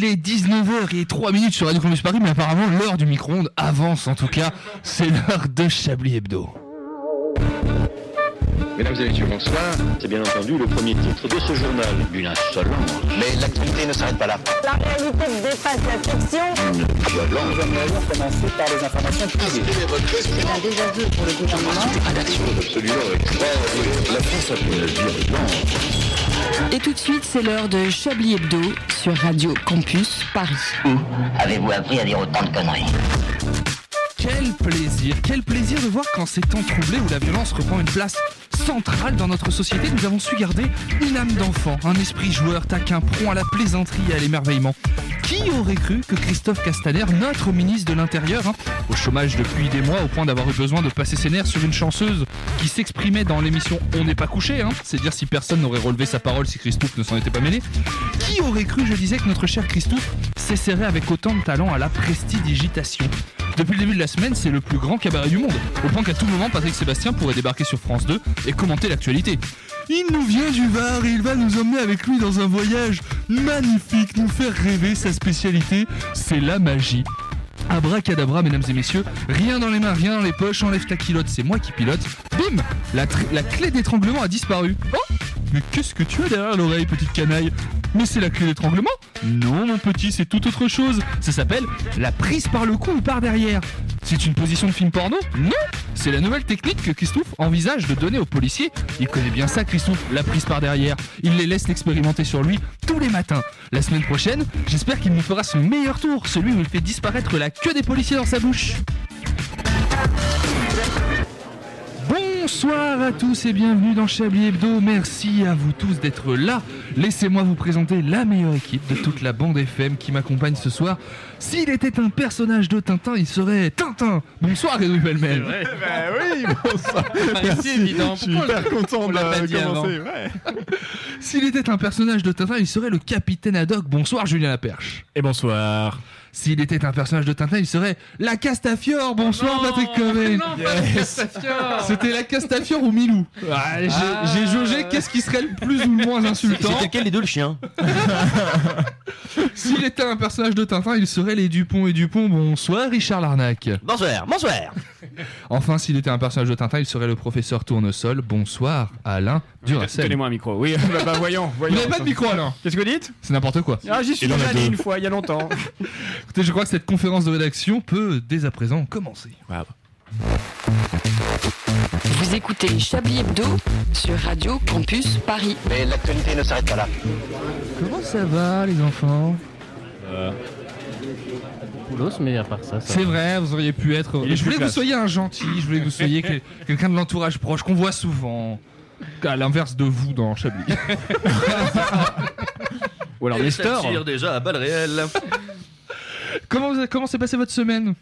Il est 19h et 3 minutes sur Radio Campus Paris, mais apparemment l'heure du micro-ondes avance en tout cas. C'est l'heure de Chablis Hebdo. Mesdames et messieurs, bonsoir. C'est bien entendu le premier titre de ce journal. Une insolence. Mais l'activité ne s'arrête pas là. La réalité dépasse la fiction. Une violence. Nous commencer par les informations privées. C'est un désaveu pour le gouvernement. Absolument extraordinaire. La France a fait une virulence. Et tout de suite, c'est l'heure de Chablis Hebdo sur Radio Campus Paris. Avez-vous appris à dire autant de conneries? Quel plaisir, quel plaisir de voir qu'en ces temps troublés où la violence reprend une place centrale dans notre société, nous avons su garder une âme d'enfant, un esprit joueur, taquin, prompt à la plaisanterie et à l'émerveillement. Qui aurait cru que Christophe Castaner, notre ministre de l'Intérieur, hein, au chômage depuis des mois au point d'avoir eu besoin de passer ses nerfs sur une chanceuse qui s'exprimait dans l'émission On n'est pas couché, hein, c'est dire si personne n'aurait relevé sa parole si Christophe ne s'en était pas mêlé, qui aurait cru, je disais, que notre cher Christophe s'essaierait avec autant de talent à la prestidigitation? Depuis le début de la semaine, c'est le plus grand cabaret du monde, au point qu'à tout moment, Patrick Sébastien pourrait débarquer sur France 2 et commenter l'actualité. Il nous vient du Var et il va nous emmener avec lui dans un voyage magnifique, nous faire rêver. Sa spécialité, c'est la magie. Abracadabra, mesdames et messieurs, rien dans les mains, rien dans les poches, enlève ta culotte, c'est moi qui pilote. Bim la, la clé d'étranglement a disparu. Oh Mais qu'est-ce que tu as derrière l'oreille, petite canaille Mais c'est la clé d'étranglement Non, mon petit, c'est tout autre chose. Ça s'appelle la prise par le cou ou par derrière. C'est une position de film porno Non C'est la nouvelle technique que Christophe envisage de donner aux policiers. Il connaît bien ça, Christophe, la prise par derrière. Il les laisse l'expérimenter sur lui tous les matins. La semaine prochaine, j'espère qu'il nous fera son meilleur tour, celui où il fait disparaître la queue des policiers dans sa bouche. Bonsoir à tous et bienvenue dans Chablis Hebdo. Merci à vous tous d'être là. Laissez-moi vous présenter la meilleure équipe de toute la bande FM qui m'accompagne ce soir. S'il était un personnage de Tintin, il serait Tintin. Bonsoir Edoui Pellemel. Bah oui, bonsoir. Merci, évident. Je suis hyper content on l'a pas de commencer. S'il était un personnage de Tintin, il serait le capitaine Haddock. Bonsoir Julien Laperche. Et bonsoir. S'il était un personnage de Tintin, il serait la Castafiore. Bonsoir Patrick Comet. Non, pas le Castafiore. C'était la Castafiore ou Milou Ah, J'ai Ah. j'ai jaugé qu'est-ce qui serait le plus ou le moins insultant. C'était lequel des deux le chien S'il était un personnage de Tintin, il serait les Dupont et Dupont. Bonsoir Richard Larnac. Bonsoir, bonsoir. Enfin, s'il était un personnage de Tintin, il serait le professeur Tournesol. Bonsoir Alain Duracell. Donnez-moi un micro. Oui, bah, bah, voyons, Vous voyons. n'avez pas de micro Alain Qu'est-ce que vous dites? C'est n'importe quoi. Ah, j'y suis déjà allé une fois, il y a longtemps. Écoutez, je crois que cette conférence de rédaction peut dès à présent commencer. Vous écoutez Chablis Hebdo sur Radio Campus Paris. Mais l'actualité ne s'arrête pas là. Comment ça va les enfants? Poulos, mais à part ça, ça. C'est vrai, vous auriez pu être. Je voulais que vous soyez un gentil, je voulais que vous soyez quel- quelqu'un de l'entourage proche qu'on voit souvent. À l'inverse de vous dans Chablis. Ou alors Nestor. tire déjà à balles réelles. comment vous- comment s'est passée votre semaine?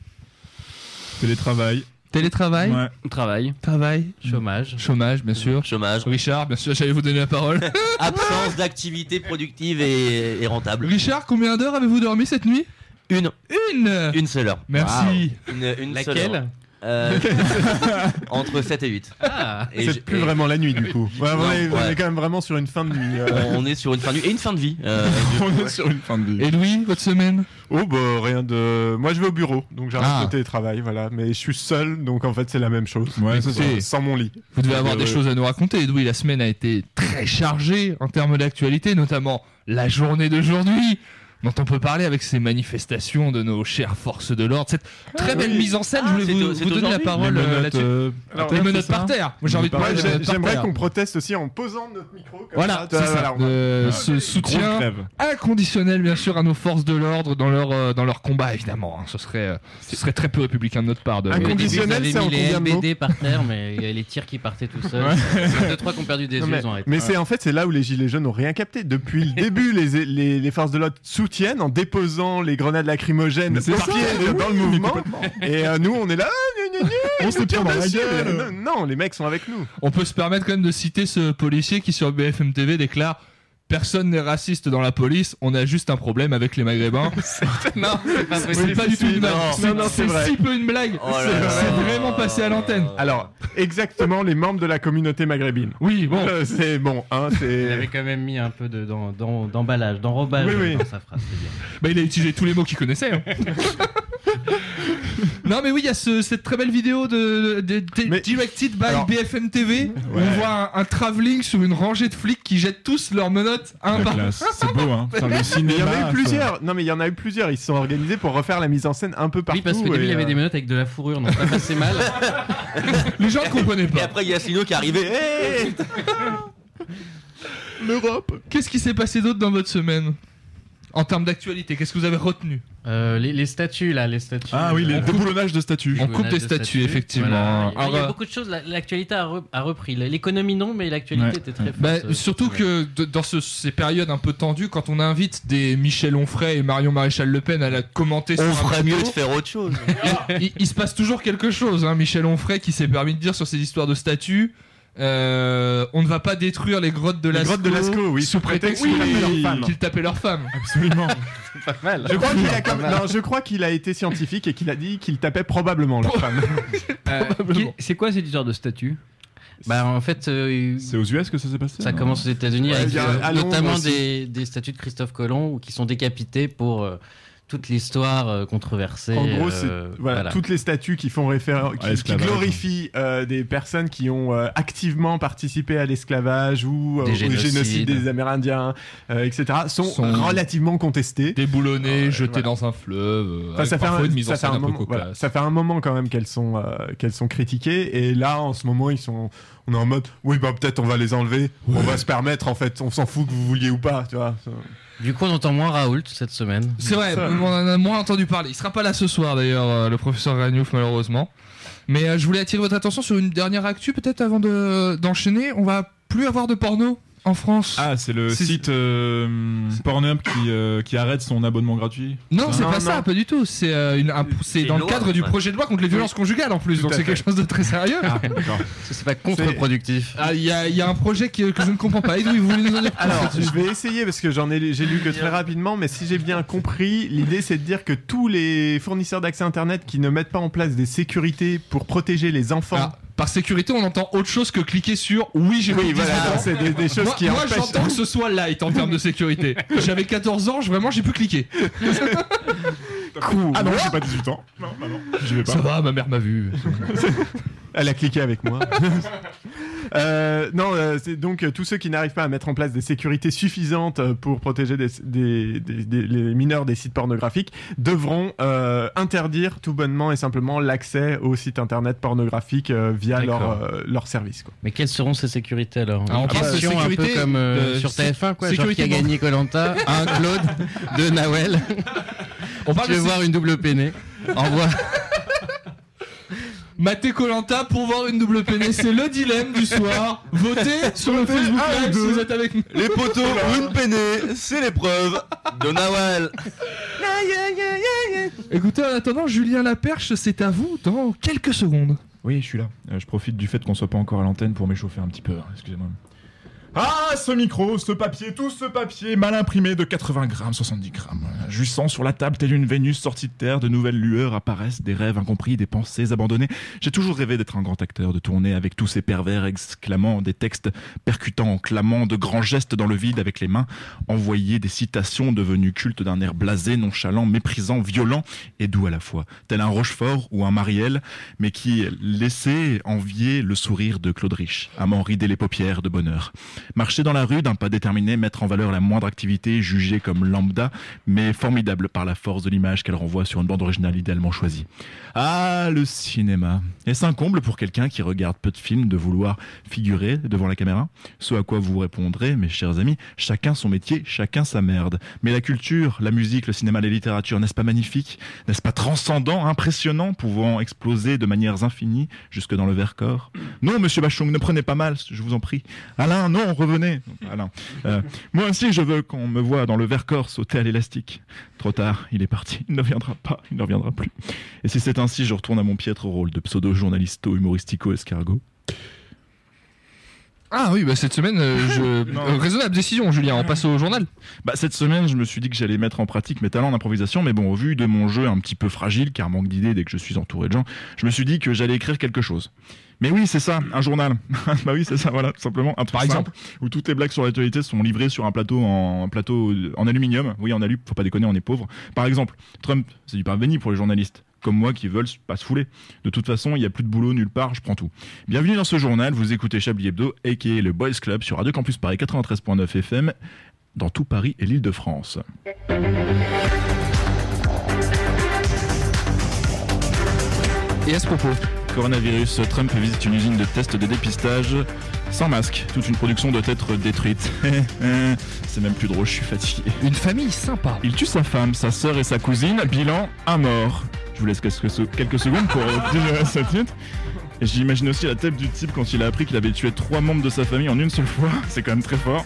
Télétravail. Télétravail? Ouais. Travail, Travail chômage, Chômage, bien sûr. chômage, Richard, bien sûr, j'allais vous donner la parole. absence d'activité productive et, et rentable. Richard, combien d'heures avez-vous dormi cette nuit? Une, Une une seule heure. Merci. Une, une seule heure. Euh, Entre 7 et 8. Ah, Et C'est plus et- vraiment la nuit du coup. Ouais, on, est, on ouais. est quand même vraiment sur une fin de nuit. euh. On, est sur une fin de vie et une fin de vie. euh, on est sur une fin de vie. Et Louis, votre semaine? Oh bah rien de. Moi je vais au bureau, donc j'arrête Ah. le télétravail, voilà. Mais je suis seul, donc en fait c'est la même chose. Sans- ça. Sans mon lit. Vous devez avoir des euh, choses à nous raconter. Edoui, la semaine a été très chargée en termes d'actualité, notamment la journée d'aujourd'hui, dont on peut parler avec ces manifestations de nos chères forces de l'ordre. Cette très belle oui. mise en scène, Ah, je voulais c'est vous, vous donner la parole euh, menottes, là-dessus. euh, les menottes par terre. Moi j'ai envie de parler J'aimerais qu'on proteste aussi en posant notre micro. Comme Voilà, ça, ça. voilà, on- Euh, ce soutien inconditionnel, bien sûr, à nos forces de l'ordre dans leur, euh, dans leur combat, évidemment. hein. Ce, serait, euh, ce serait très peu républicain de notre part. De, Inconditionnel. C'est en combien de mots LBD par terre, mais il y a les tirs qui partaient tout seuls. Deux, trois qui ont perdu des yeux, mais c'est en fait c'est là où les gilets jaunes n'ont rien capté. Depuis le début, les, les, les forces de l'ordre soutiennent en déposant les grenades lacrymogènes c'est ça, dans le mouvement. Et euh, nous on est là, gna, gna, gna, On se tire dans la gueule. Non, non, les mecs sont avec nous. On peut se permettre quand même de citer ce policier qui sur BFM TV déclare Personne n'est raciste dans la police, on a juste un problème avec les maghrébins. non, c'est pas, Oui, pas du tout une blague. C'est- vrai. si peu une blague. Oh C'est vraiment passé à l'antenne. Alors, exactement les membres de la communauté maghrébine. Oui, bon. Euh, c'est bon, hein, Il avait quand même mis un peu de- d'emballage, d'enrobage Oui, oui. dans sa phrase. bien. Bah, il a utilisé tous les mots qu'il connaissait. hein. non, mais oui, il y a ce- cette très belle vidéo de, de- de- Mais- directed by Alors- BFM TV où Ouais. on voit un, un travelling sur une rangée de flics qui jettent tous leurs menottes un La par. C'est beau, hein. Enfin, le Mais il y en cinéma, a eu ça- plusieurs. Non, mais il y en a eu plusieurs. Ils se sont organisés pour refaire la mise en scène un peu partout. Oui, parce qu'au début, il y et, avait euh, des menottes avec de la fourrure, donc ça passait mal. Les gens ne comprenaient Et pas. après, il y a Sino qui est arrivé. Hey L'Europe. Qu'est-ce qui s'est passé d'autre dans votre semaine? En termes d'actualité, qu'est-ce que vous avez retenu Euh, les, les statues, là, les statues. Ah oui, les euh, déboulonnages de statues. On coupe des de statues, effectivement. Voilà. Il y a- il y Alors, a beaucoup de choses. la- L'actualité a, re- a repris. L'économie non, mais l'actualité Ouais. était très forte. Bah, euh, surtout que de- dans ce- ces périodes un peu tendues, quand on invite des Michel Onfray et Marion Maréchal Le Pen à la commenter sur On ferait mieux de faire autre chose. il, il se passe toujours quelque chose. Hein. Michel Onfray qui s'est permis de dire sur ces histoires de statues. Euh, on ne va pas détruire les grottes de Les Lascaux. grottes de Lascaux, oui, sous prétexte qu'ils tapaient leurs femmes. qu'ils tapaient leurs femmes. Absolument. Je crois qu'il a, comme- non, je crois qu'il a été scientifique et qu'il a dit qu'il tapait probablement leurs femmes. Euh, C'est quoi cette histoire de statut Bah, en fait, euh, C'est aux US que ça s'est passé ça commence aux États-Unis Ouais, avec euh, notamment des, des statues de Christophe Colomb qui sont décapités pour euh, toute l'histoire euh, controversée. En gros, c'est euh, voilà, voilà. toutes les statues qui font référence, qui, glorifient euh, des personnes qui ont euh, activement participé à l'esclavage ou euh, au génocide des Amérindiens, euh, etc., sont, Sont- relativement contestées. Jetés voilà. dans un fleuve. Enfin, ça, fait un, une mise en ça, fait scène un un peu moment, cocasse. voilà, ça fait un moment quand même qu'elles sont, euh, qu'elles sont critiquées. Et là, en ce moment, ils sont, on est en mode, oui, bah peut-être on va les enlever. On va se permettre, en fait, on s'en fout que vous vouliez ou pas, tu vois. Du coup, on entend moins Raoult cette semaine. C'est vrai, on en a moins entendu parler. Il sera pas là ce soir d'ailleurs, euh, le professeur Ragnouf, malheureusement. Mais euh, je voulais attirer votre attention sur une dernière actu, peut-être avant de- d'enchaîner. on va plus avoir de porno en France. Ah, c'est le site euh, Pornhub qui, euh, qui arrête son abonnement gratuit. non, c'est non, pas ça, pas du tout. C'est euh, une- un- c'est une dans le loi, cadre du ouais. projet de loi contre les violences conjugales en plus, Tout donc à c'est fait. quelque chose de très sérieux. D'accord. C'est pas contre-productif. Ah, Il y, a, il y a un projet qui- que je ne comprends pas. Edoui, vous voulez nous en dire plus Alors, là-dessus je vais essayer parce que j'en ai, j'ai lu que très rapidement, mais si j'ai bien compris, l'idée c'est de dire que tous les fournisseurs d'accès internet qui ne mettent pas en place des sécurités pour protéger les enfants. Ah, par sécurité, on entend autre chose que cliquer sur oui, j'ai oui, plus de voilà, 18 ans. non, c'est des, des choses Moi, qui moi, empêchent. j'entends que ce soit light en termes de sécurité. J'avais 14 ans, je- vraiment j'ai pu cliquer. Cool. Ah non, j'ai pas 18 ans. Non, bah non, j'y vais pas. Ça va, ma mère m'a vu. Elle a cliqué avec moi. Euh, non, euh, c'est donc euh, tous ceux qui n'arrivent pas à mettre en place des sécurités suffisantes euh, pour protéger des, des- des- des- les mineurs des sites pornographiques devront euh, interdire tout bonnement et simplement l'accès aux sites internet pornographiques euh, via leur, D'accord. euh, leur service. Quoi. Mais quelles seront ces sécurités alors Ah, Une parle de question sécurité, un peu comme euh, de sur sé- TF1 quoi, genre sécurité qui a gagné Colanta, un Claude, deux Nawel. On de voir une double peinée Envoie. Maté Colanta pour voir une double peinée, c'est le dilemme du soir. Votez sur le Facebook Live si vous êtes avec nous. Les poteaux ou une peinée, c'est l'épreuve de Nawal. Écoutez, en attendant, Julien Laperche, c'est à vous dans quelques secondes. Oui, je suis là. Euh, je profite du fait qu'on soit pas encore à l'antenne pour m'échauffer un petit peu. hein, Excusez-moi. Ah, ce micro, ce papier, tout ce papier mal imprimé de 80 grammes, 70 grammes. Jouissant sur la table telle une Vénus sortie de terre, de nouvelles lueurs apparaissent, des rêves incompris, des pensées abandonnées. J'ai toujours rêvé d'être un grand acteur, de tourner avec tous ces pervers exclamant des textes percutants clamant de grands gestes dans le vide avec les mains, envoyer des citations devenues cultes d'un air blasé, nonchalant, méprisant, violent et doux à la fois, tel un Rochefort ou un Marielle, mais qui laissait envier le sourire de Claude Rich, à m'en rider les paupières de bonheur. Marcher dans la rue d'un pas déterminé, mettre en valeur la moindre activité jugée comme lambda, mais formidable par la force de l'image qu'elle renvoie sur une bande originale idéalement choisie. Ah, le cinéma. Est-ce un comble pour quelqu'un qui regarde peu de films de vouloir figurer devant la caméra? Ce à quoi vous répondrez, mes chers amis, chacun son métier, chacun sa merde. Mais la culture, la musique, le cinéma, la littérature, n'est-ce pas magnifique? N'est-ce pas transcendant, impressionnant, pouvant exploser de manières infinies jusque dans le Vercors? Non, monsieur Bachung, ne prenez pas mal, je vous en prie. Alain, non, revenez. Alain, euh, moi aussi, je veux qu'on me voit dans le Vercors sauter à l'élastique. Trop tard, il est parti. Il ne reviendra pas, il ne reviendra plus. Et si c'est ainsi, je retourne à mon piètre rôle de pseudo-journalisto humoristico escargot. Ah oui, bah cette semaine, euh, je... Euh, raisonnable décision, Julien. On passe au journal. Bah, cette semaine, je me suis dit que j'allais mettre en pratique mes talents d'improvisation, mais bon, au vu de mon jeu un petit peu fragile, car manque d'idées dès que je suis entouré de gens, je me suis dit que j'allais écrire quelque chose. Mais oui, c'est ça, un journal. bah oui, c'est ça, voilà, tout simplement. Un truc Par exemple simple, où toutes les blagues sur l'actualité sont livrées sur un plateau en un plateau en aluminium. Oui, en alu, faut pas déconner, on est pauvre. Par exemple, Trump, c'est du pain béni pour les journalistes. Comme moi qui veulent pas se fouler. De toute façon, il n'y a plus de boulot nulle part, je prends tout. Bienvenue dans ce journal, vous écoutez Chablis Hebdo, a.k.a. le Boys Club sur Radio Campus Paris 93.9 FM, dans tout Paris et l'île de France. Et à ce propos, Coronavirus, Trump visite une usine de tests de dépistage sans masque. Toute une production doit être détruite. C'est même plus drôle, je suis fatigué. une famille sympa. Il tue sa femme, sa sœur et sa cousine. Bilan, un mort. Je vous laisse quelques, secondes pour euh, digérer ce titre. Et j'imagine aussi la tête du type quand il a appris qu'il avait tué trois membres de sa famille en une seule fois. C'est quand même très fort.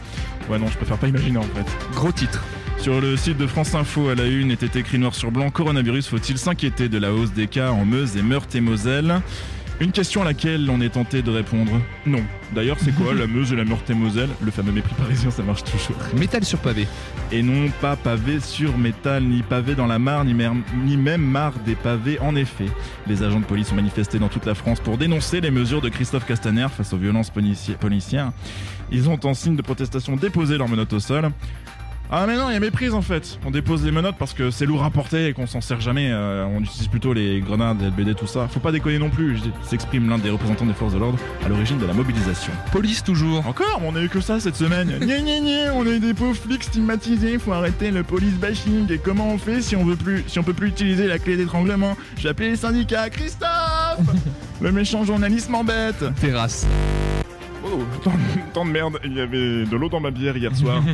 Ouais, non, je préfère pas imaginer en fait. Gros titre. Sur le site de France Info à la une était écrit noir sur blanc Coronavirus, faut-il s'inquiéter de la hausse des cas en Meuse et Meurthe et Moselle Une question à laquelle on est tenté de répondre non. D'ailleurs, c'est quoi la Meuse et la Meurthe et Moselle Le fameux mépris parisien, ça marche toujours. Métal sur pavé. Et non pas pavé sur métal, ni pavé dans la mare, ni, mer- ni même mare des pavés. En effet, les agents de police ont manifesté dans toute la France pour dénoncer les mesures de Christophe Castaner face aux violences polici- policières. Ils ont en signe de protestation déposé leurs menottes au sol. Ah mais non, il y a méprise en fait. On dépose les menottes parce que c'est lourd à porter et qu'on s'en sert jamais. Euh, on utilise plutôt les grenades, les LBD, tout ça. Faut pas déconner non plus. S'exprime l'un des représentants des forces de l'ordre à l'origine de la mobilisation. Police toujours. Encore, mais on a eu que ça cette semaine. Gna gna gna, on a eu des pauvres flics stigmatisés, faut arrêter le police bashing. Et comment on fait si on veut plus, si on peut plus utiliser la clé d'étranglement? J'ai appelé les syndicats. Christophe Le méchant journaliste m'embête. Terrasse. Oh, tant, tant de merde. Il y avait de l'eau dans ma bière hier soir.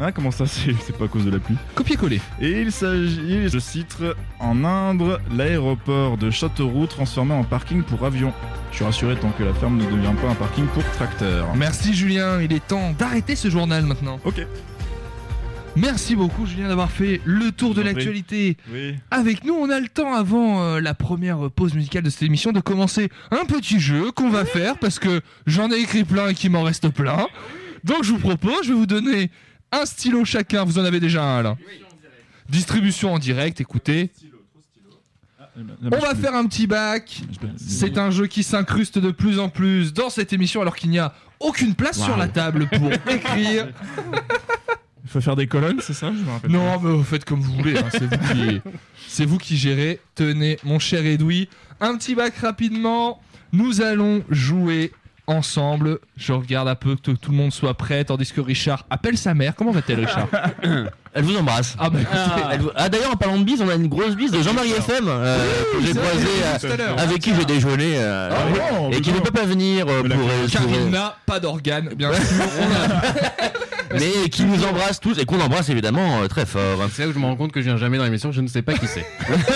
Hein, comment ça, c'est pas à cause de la pluie Copier-coller. Et il s'agit, je cite, en Inde, l'aéroport de Châteauroux transformé en parking pour avions. Je suis rassuré tant que la ferme ne devient pas un parking pour tracteurs. Merci Julien, il est temps d'arrêter ce journal maintenant. Ok. Merci beaucoup Julien d'avoir fait le tour de l'actualité. Oui. Avec nous, on a le temps avant euh, la première pause musicale de cette émission de commencer un petit jeu qu'on va faire parce que j'en ai écrit plein et qu'il m'en reste plein. Donc je vous propose, je vais vous donner un stylo chacun. Vous en avez déjà un là. Distribution en direct, écoutez. On va faire un petit bac. C'est un jeu qui s'incruste de plus en plus dans cette émission alors qu'il n'y a aucune place sur la table pour écrire. Il faut faire des colonnes, c'est ça Je Non, mais vous faites comme vous voulez. hein, C'est vous, qui... c'est vous qui gérez. Tenez, mon cher Edoui, un petit bac rapidement. Nous allons jouer ensemble. Je regarde un peu que tout le monde soit prêt, tandis que Richard appelle sa mère. Comment va-t-elle, Richard? Elle vous embrasse. Ah, bah Elle vous- Ah, d'ailleurs, en parlant de bise, on a une grosse bise de Jean-Marie FM euh, que j'ai croisé, euh, avec qui j'ai déjeuné euh, Ah et qui ne peut pas venir pour, car il n'a pas d'organe, bien sûr. Mais qui nous embrasse tous et qu'on embrasse évidemment euh, très fort. C'est là où je me rends compte que je viens jamais dans l'émission, je ne sais pas qui c'est.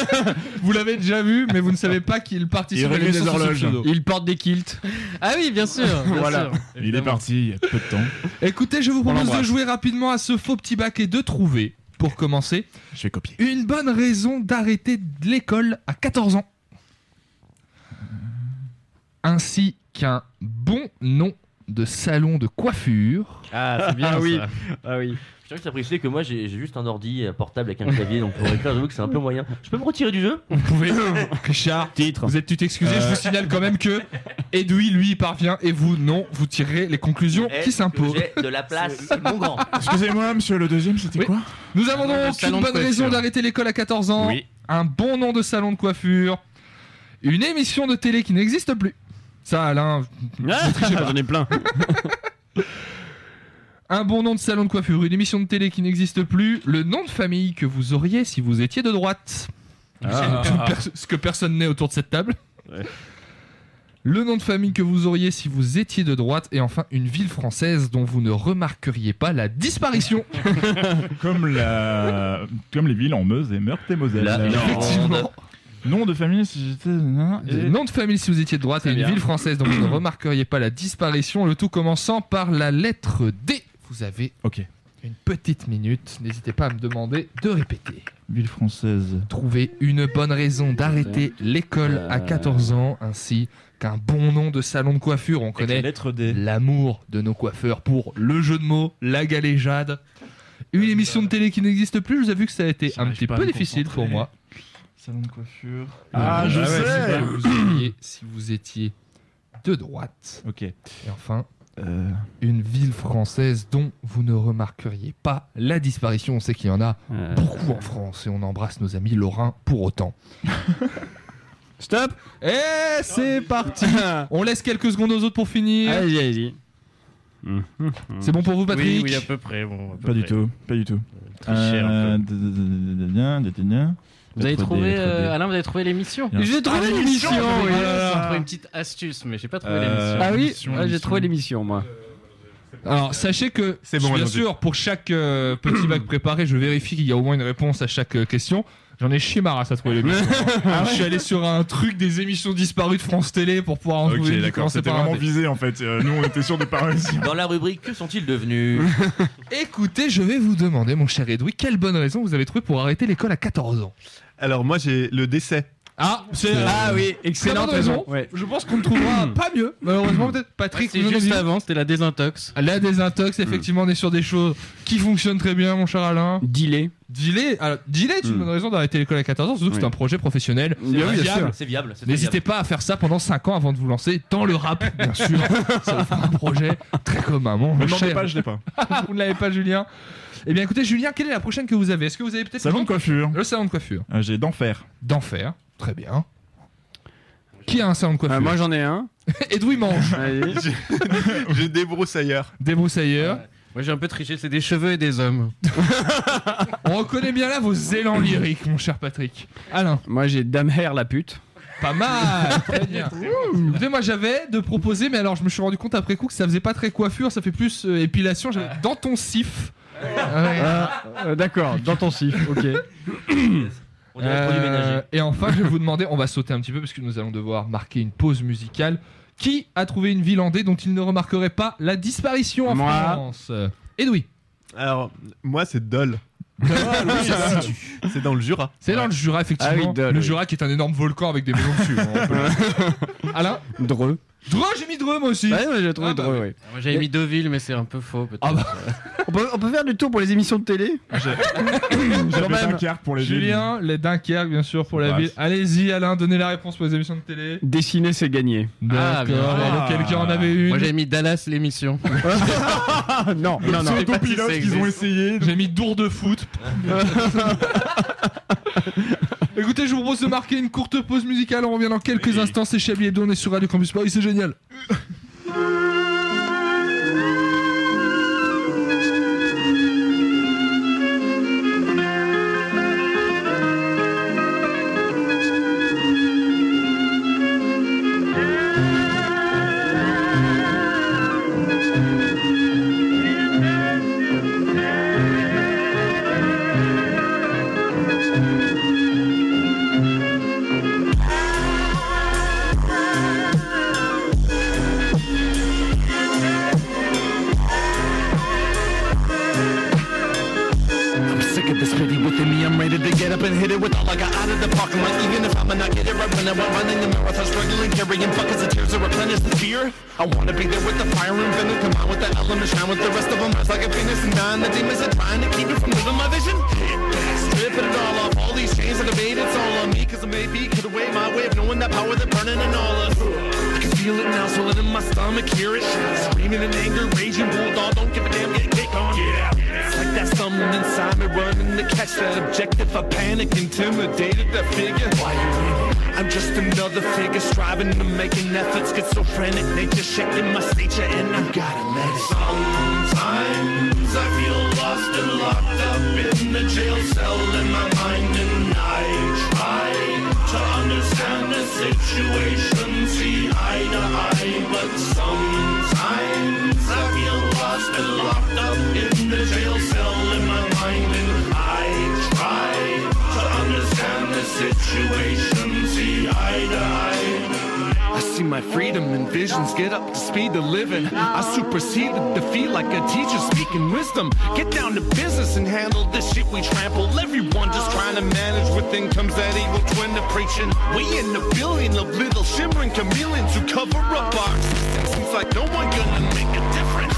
Vous l'avez déjà vu, mais vous ne savez pas qu'il participe Il à ce horloges. Il porte des kilts. Ah oui, bien sûr. bien Voilà. sûr, Il est évidemment. parti il y a peu de temps. Écoutez, je vous propose de l'embrasse. jouer rapidement à ce faux petit bac et de trouver, pour commencer, Je vais copier. Une bonne raison d'arrêter de l'école à 14 ans. Ainsi qu'un bon nom de salon de coiffure. Ah, c'est bien Ah oui. ça. Ah oui. Je tiens à préciser que moi j'ai j'ai juste un ordi euh, portable avec un clavier donc pour écrire j'avoue que c'est un peu moyen. Je peux me retirer du jeu? Vous pouvez. Richard, Titre. vous êtes tu t'excuser, je vous signale quand même que Edoui, lui, y parvient et vous, non, vous tirez les conclusions qui s'imposent. J'ai de la place, mon grand? Excusez-moi, monsieur, le deuxième, c'était Oui. quoi? Nous avons donc une bonne coiffure. raison d'arrêter l'école à 14 ans, Oui. un bon nom de salon de coiffure, une émission de télé qui n'existe plus. Ça, Alain, J'en ai plein. Un bon nom de salon de coiffure, une émission de télé qui n'existe plus, le nom de famille que vous auriez si vous étiez de droite. Ah. Ce que personne n'est autour de cette table. Le nom de famille que vous auriez si vous étiez de droite et enfin une ville française dont vous ne remarqueriez pas la disparition. Comme la, comme les villes en Meuse et Meurthe et Moselle. La- non. Effectivement. Nom de famille si j'étais. et- nom de famille si vous étiez de droite et une bien. ville française dont vous ne remarqueriez pas la disparition. Le tout commençant par la lettre D. Vous avez Ok. Une petite minute, n'hésitez pas à me demander de répéter. Ville française. Trouver une bonne raison d'arrêter l'école à 14 ans, ainsi qu'un bon nom de salon de coiffure. On connaît lettre D. l'amour de nos coiffeurs pour le jeu de mots, la galéjade. Une émission de télé qui n'existe plus, je vous vu que ça a été un petit peu difficile pour moi. Salon de coiffure. Ah, je sais. Si vous, étiez, si vous étiez de droite. Ok. Et enfin, Euh, une ville française dont vous ne remarqueriez pas la disparition. On sait qu'il y en a Euh, beaucoup en France et on embrasse nos amis lorrains pour autant. Stop Et c'est parti On laisse quelques secondes aux autres pour finir. Allez-y, allez-y. C'est bon pour vous, Patrick Oui, oui, à peu près. Bon, à peu pas du près. tout. Pas du tout. Tricher un Euh, Vous avez trouvé, lettre D. euh, Alain, vous avez trouvé l'émission. J'ai trouvé Ah, l'émission oui. J'ai trouvé une petite astuce, mais j'ai pas trouvé Euh, l'émission. Ah oui Ah, J'ai trouvé l'émission, moi. Alors, sachez que, C'est bon, bien sûr, pour chaque euh, petit bac préparé, je vérifie qu'il y a au moins une réponse à chaque euh, question. J'en ai chié ma race à trouver l'émission. Je suis allé sur un truc des émissions disparues de France Télé pour pouvoir en trouver Ok, d'accord. C'était vraiment visé en fait. Euh, nous, on était sûr de pas réussir. Dans la rubrique Que sont-ils devenus? Écoutez, je vais vous demander, mon cher Edoui, quelle bonne raison vous avez trouvé pour arrêter l'école à 14 ans? Alors moi j'ai le décès. Ah, c'est Ah oui, excellente bonne raison. raison. Ouais. Je pense qu'on ne trouvera pas mieux. Malheureusement, peut-être Patrick. C'est vous en juste avant, c'était la désintox. La désintox, effectivement, on est sur des choses qui fonctionnent très bien, mon cher Alain. Delay. Delay, alors, delay est une Hmm. bonne raison d'arrêter l'école à 14 ans, surtout que c'est un projet professionnel. Oui, viable. C'est viable. c'est très N'hésitez viable. pas à faire ça pendant 5 ans avant de vous lancer dans le rap, bien sûr. ça vous un projet très commun, mon cher. pas, je l'ai pas. vous ne l'avez pas, Julien Eh bien, écoutez, Julien, quelle est la prochaine que vous avez? Est-ce que vous avez peut-être Salon de coiffure. le salon de coiffure Euh, J'ai d'enfer. D'enfer, très bien. Qui a un salon de coiffure Ah, moi j'en ai un. Edoui mange. Allez. j'ai des broussailleurs. Débroussailleur. Moi j'ai un peu triché, c'est des cheveux et des hommes. On reconnaît bien là vos élans lyriques, mon cher Patrick. Alain. Moi j'ai Damher la pute. Pas mal, très bien. Écoutez, moi j'avais de proposer, mais alors je me suis rendu compte après coup que ça faisait pas très coiffure, ça fait plus euh, épilation. J'avais dans ton sif. Ouais. Ah, euh, D'accord, dans ton sif, ok. On dirait le produit Euh, ménager. et enfin, je vais vous demander, on va sauter un petit peu parce que nous allons devoir marquer une pause musicale. Qui a trouvé une ville en D dont il ne remarquerait pas la disparition en Moi. France? Edoui. Alors moi c'est Dole. c'est dans le Jura. C'est dans le Jura, effectivement. Ah oui, Dole, le oui. Jura qui est un énorme volcan avec des maisons dessus. On peut- Alain? Dreux. Dreux, j'ai mis Dreux moi aussi. Ouais, ouais, j'ai trouvé Ah, bah, dreux, ouais. Moi j'avais mis Deauville, mais c'est un peu faux peut-être. Ah bah. On peut, on peut faire du tour pour les émissions de télé J'avais Quand même. Dunkerque pour les villes. Julien, les Dunkerque, bien sûr, pour la Bah, ville. Allez-y, Alain, donnez la réponse pour les émissions de télé. Dessiner, c'est gagné. Ah, bien. D'accord, alors, Ah. quelqu'un en avait une. Moi j'avais mis Dallas l'émission. Non, non, non. ça qu'ils ont essayé. J'ai mis Dour de foot. Écoutez, je vous propose de marquer une courte pause musicale. On revient dans quelques instants. C'est Chablis Hebdo, on est sur Radio Campus Paris, c'est génial. Come on with the element, shine with the rest of them. Like a phoenix and dying. The demons are trying to keep me from living my vision. Stripping it all off. All these chains that I made, it's all on me. Cause it may be cut away my way of knowing that power that's burning in all us. I can feel it now, swelling in my stomach, hear it. Screaming in anger, raging bulldog. Don't give a damn, get kick on. Yeah. It's like that something inside me running to catch that objective. I panic, intimidated, that figure. Why you in it? I'm just another figure striving to making efforts. Get so frantic, nature shaking my stature, and I gotta let it. Sometimes I feel lost and locked up in the jail cell in my mind, and I try to understand the situation, see eye to eye, but sometimes I feel lost and locked up in the jail cell in my mind, and I try to understand the situation, freedom and visions. Get up to speed of living. I supersede the defeat like a teacher speaking wisdom. Get down to business and handle this shit we trample. Everyone just trying to manage within comes that evil twin to preaching. We in a billion of little shimmering chameleons who cover up our existence. Seems like no one gonna make a difference.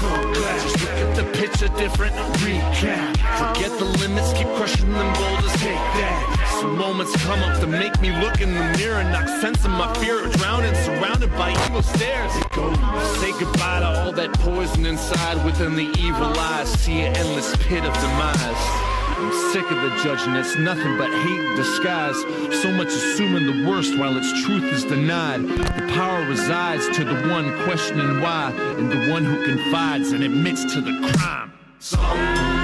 Just look at the picture different. Recap. Forget the limits, keep crushing them boulders. Take that. Some moments come up to make me look in the mirror, knock sense of my fear of drowning, surrounded by evil stares. Say goodbye to all that poison inside within the evil eyes. See an endless pit of demise. I'm sick of the judging, it's nothing but hate in disguise. So much assuming the worst while its truth is denied. The power resides to the one questioning why, and the one who confides and admits to the crime. Sometimes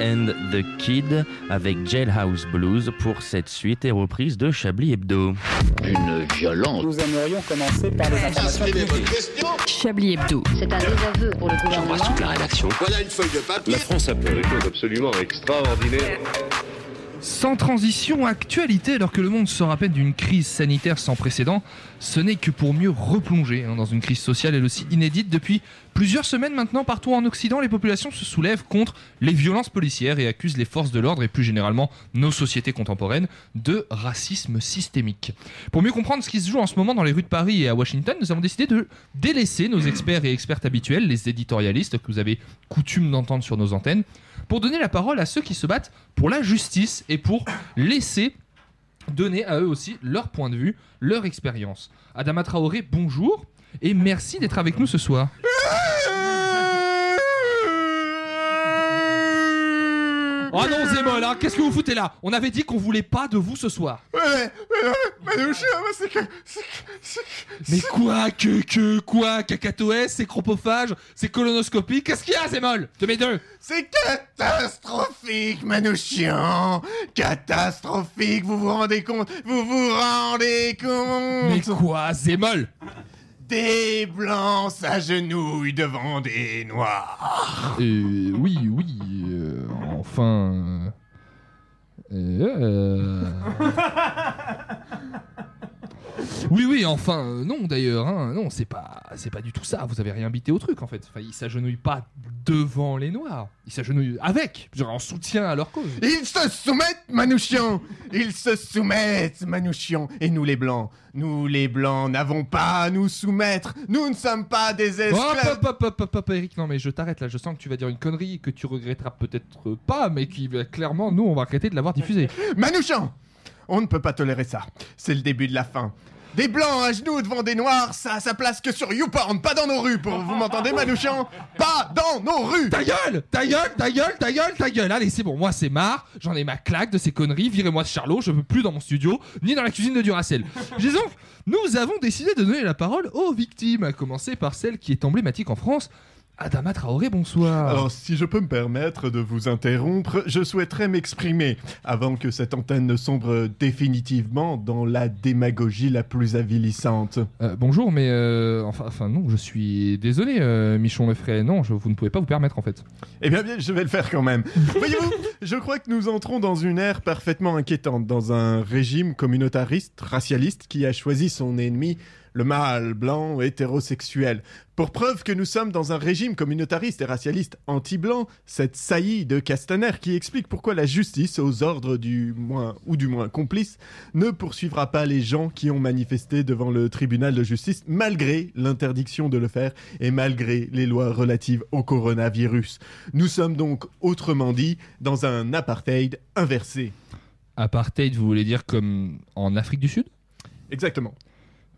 and the Kid avec Jailhouse Blues pour cette suite et reprise de Chablis Hebdo. Une violence. Nous aimerions commencer par les informations. Chablis Hebdo. C'est un désaveu pour le gouvernement. la rédaction. Voilà une feuille de papier. La France a fait des choses absolument extraordinaires. Sans transition, actualité, alors que le monde sort à peine d'une crise sanitaire sans précédent, ce n'est que pour mieux replonger hein, dans une crise sociale elle aussi inédite. Depuis plusieurs semaines maintenant, partout en Occident, les populations se soulèvent contre les violences policières et accusent les forces de l'ordre et plus généralement nos sociétés contemporaines de racisme systémique. Pour mieux comprendre ce qui se joue en ce moment dans les rues de Paris et à Washington, nous avons décidé de délaisser nos experts et expertes habituels, les éditorialistes que vous avez coutume d'entendre sur nos antennes, pour donner la parole à ceux qui se battent pour la justice et pour laisser donner à eux aussi leur point de vue, leur expérience. Adama Traoré, bonjour et merci d'être avec nous ce soir. Oh non Zémol, hein, qu'est-ce que vous foutez là? On avait dit qu'on voulait pas de vous ce soir. Ouais, ouais, ouais, Manouchian, moi, c'est que. Mais quoi que que quoi Cacatoès, c'est chropophage, c'est colonoscopie, qu'est-ce qu'il y a Zémol? De mes deux. C'est catastrophique, Manouchian. Catastrophique, vous vous rendez compte? Vous vous rendez compte? Mais quoi Zémol? Des blancs s'agenouillent devant des noirs. Euh, oui, oui, euh, enfin... euh, euh, Oui, oui, enfin, euh, non d'ailleurs, hein, non, c'est pas, c'est pas du tout ça, vous avez rien bité au truc en fait. Enfin, ils s'agenouillent pas devant les Noirs, ils s'agenouillent avec, genre en soutien à leur cause. Ils se soumettent, Manouchian. Ils se soumettent, Manouchian. Et nous les blancs, nous les blancs n'avons pas à nous soumettre. Nous ne sommes pas des esclaves. hop, hop, hop, hop, hop, Eric, non mais je t'arrête là, je sens que tu vas dire une connerie que tu regretteras peut-être pas, mais qui clairement, nous, on va arrêter de l'avoir diffusée. Manouchian On ne peut pas tolérer ça. C'est le début de la fin. Des blancs à genoux devant des noirs, ça a sa place que sur YouPorn, pas dans nos rues, pour vous m'entendez, Manouchian Pas dans nos rues Ta gueule Ta gueule, ta gueule, ta gueule, ta gueule Allez, c'est bon, moi c'est marre, j'en ai ma claque de ces conneries, virez-moi ce Charlot, je veux plus dans mon studio, ni dans la cuisine de Duracell. Disons, nous avons décidé de donner la parole aux victimes, à commencer par celle qui est emblématique en France, Adama Traoré, bonsoir. Alors, si je peux me permettre de vous interrompre, je souhaiterais m'exprimer avant que cette antenne ne sombre définitivement dans la démagogie la plus avilissante. Euh, bonjour, mais euh, enfin, enfin non, je suis désolé, euh, Michon Lefray, non, je- vous ne pouvez pas vous permettre en fait. Eh bien, bien, je vais le faire quand même. Voyez-vous, je crois que nous entrons dans une ère parfaitement inquiétante, dans un régime communautariste, racialiste, qui a choisi son ennemi, le mâle blanc hétérosexuel. Pour preuve que nous sommes dans un régime communautariste et racialiste anti-blanc, cette saillie de Castaner qui explique pourquoi la justice, aux ordres du moins ou du moins complice, ne poursuivra pas les gens qui ont manifesté devant le tribunal de justice malgré l'interdiction de le faire et malgré les lois relatives au coronavirus. Nous sommes donc, autrement dit, dans un apartheid inversé. Apartheid, vous voulez dire comme en Afrique du Sud? Exactement.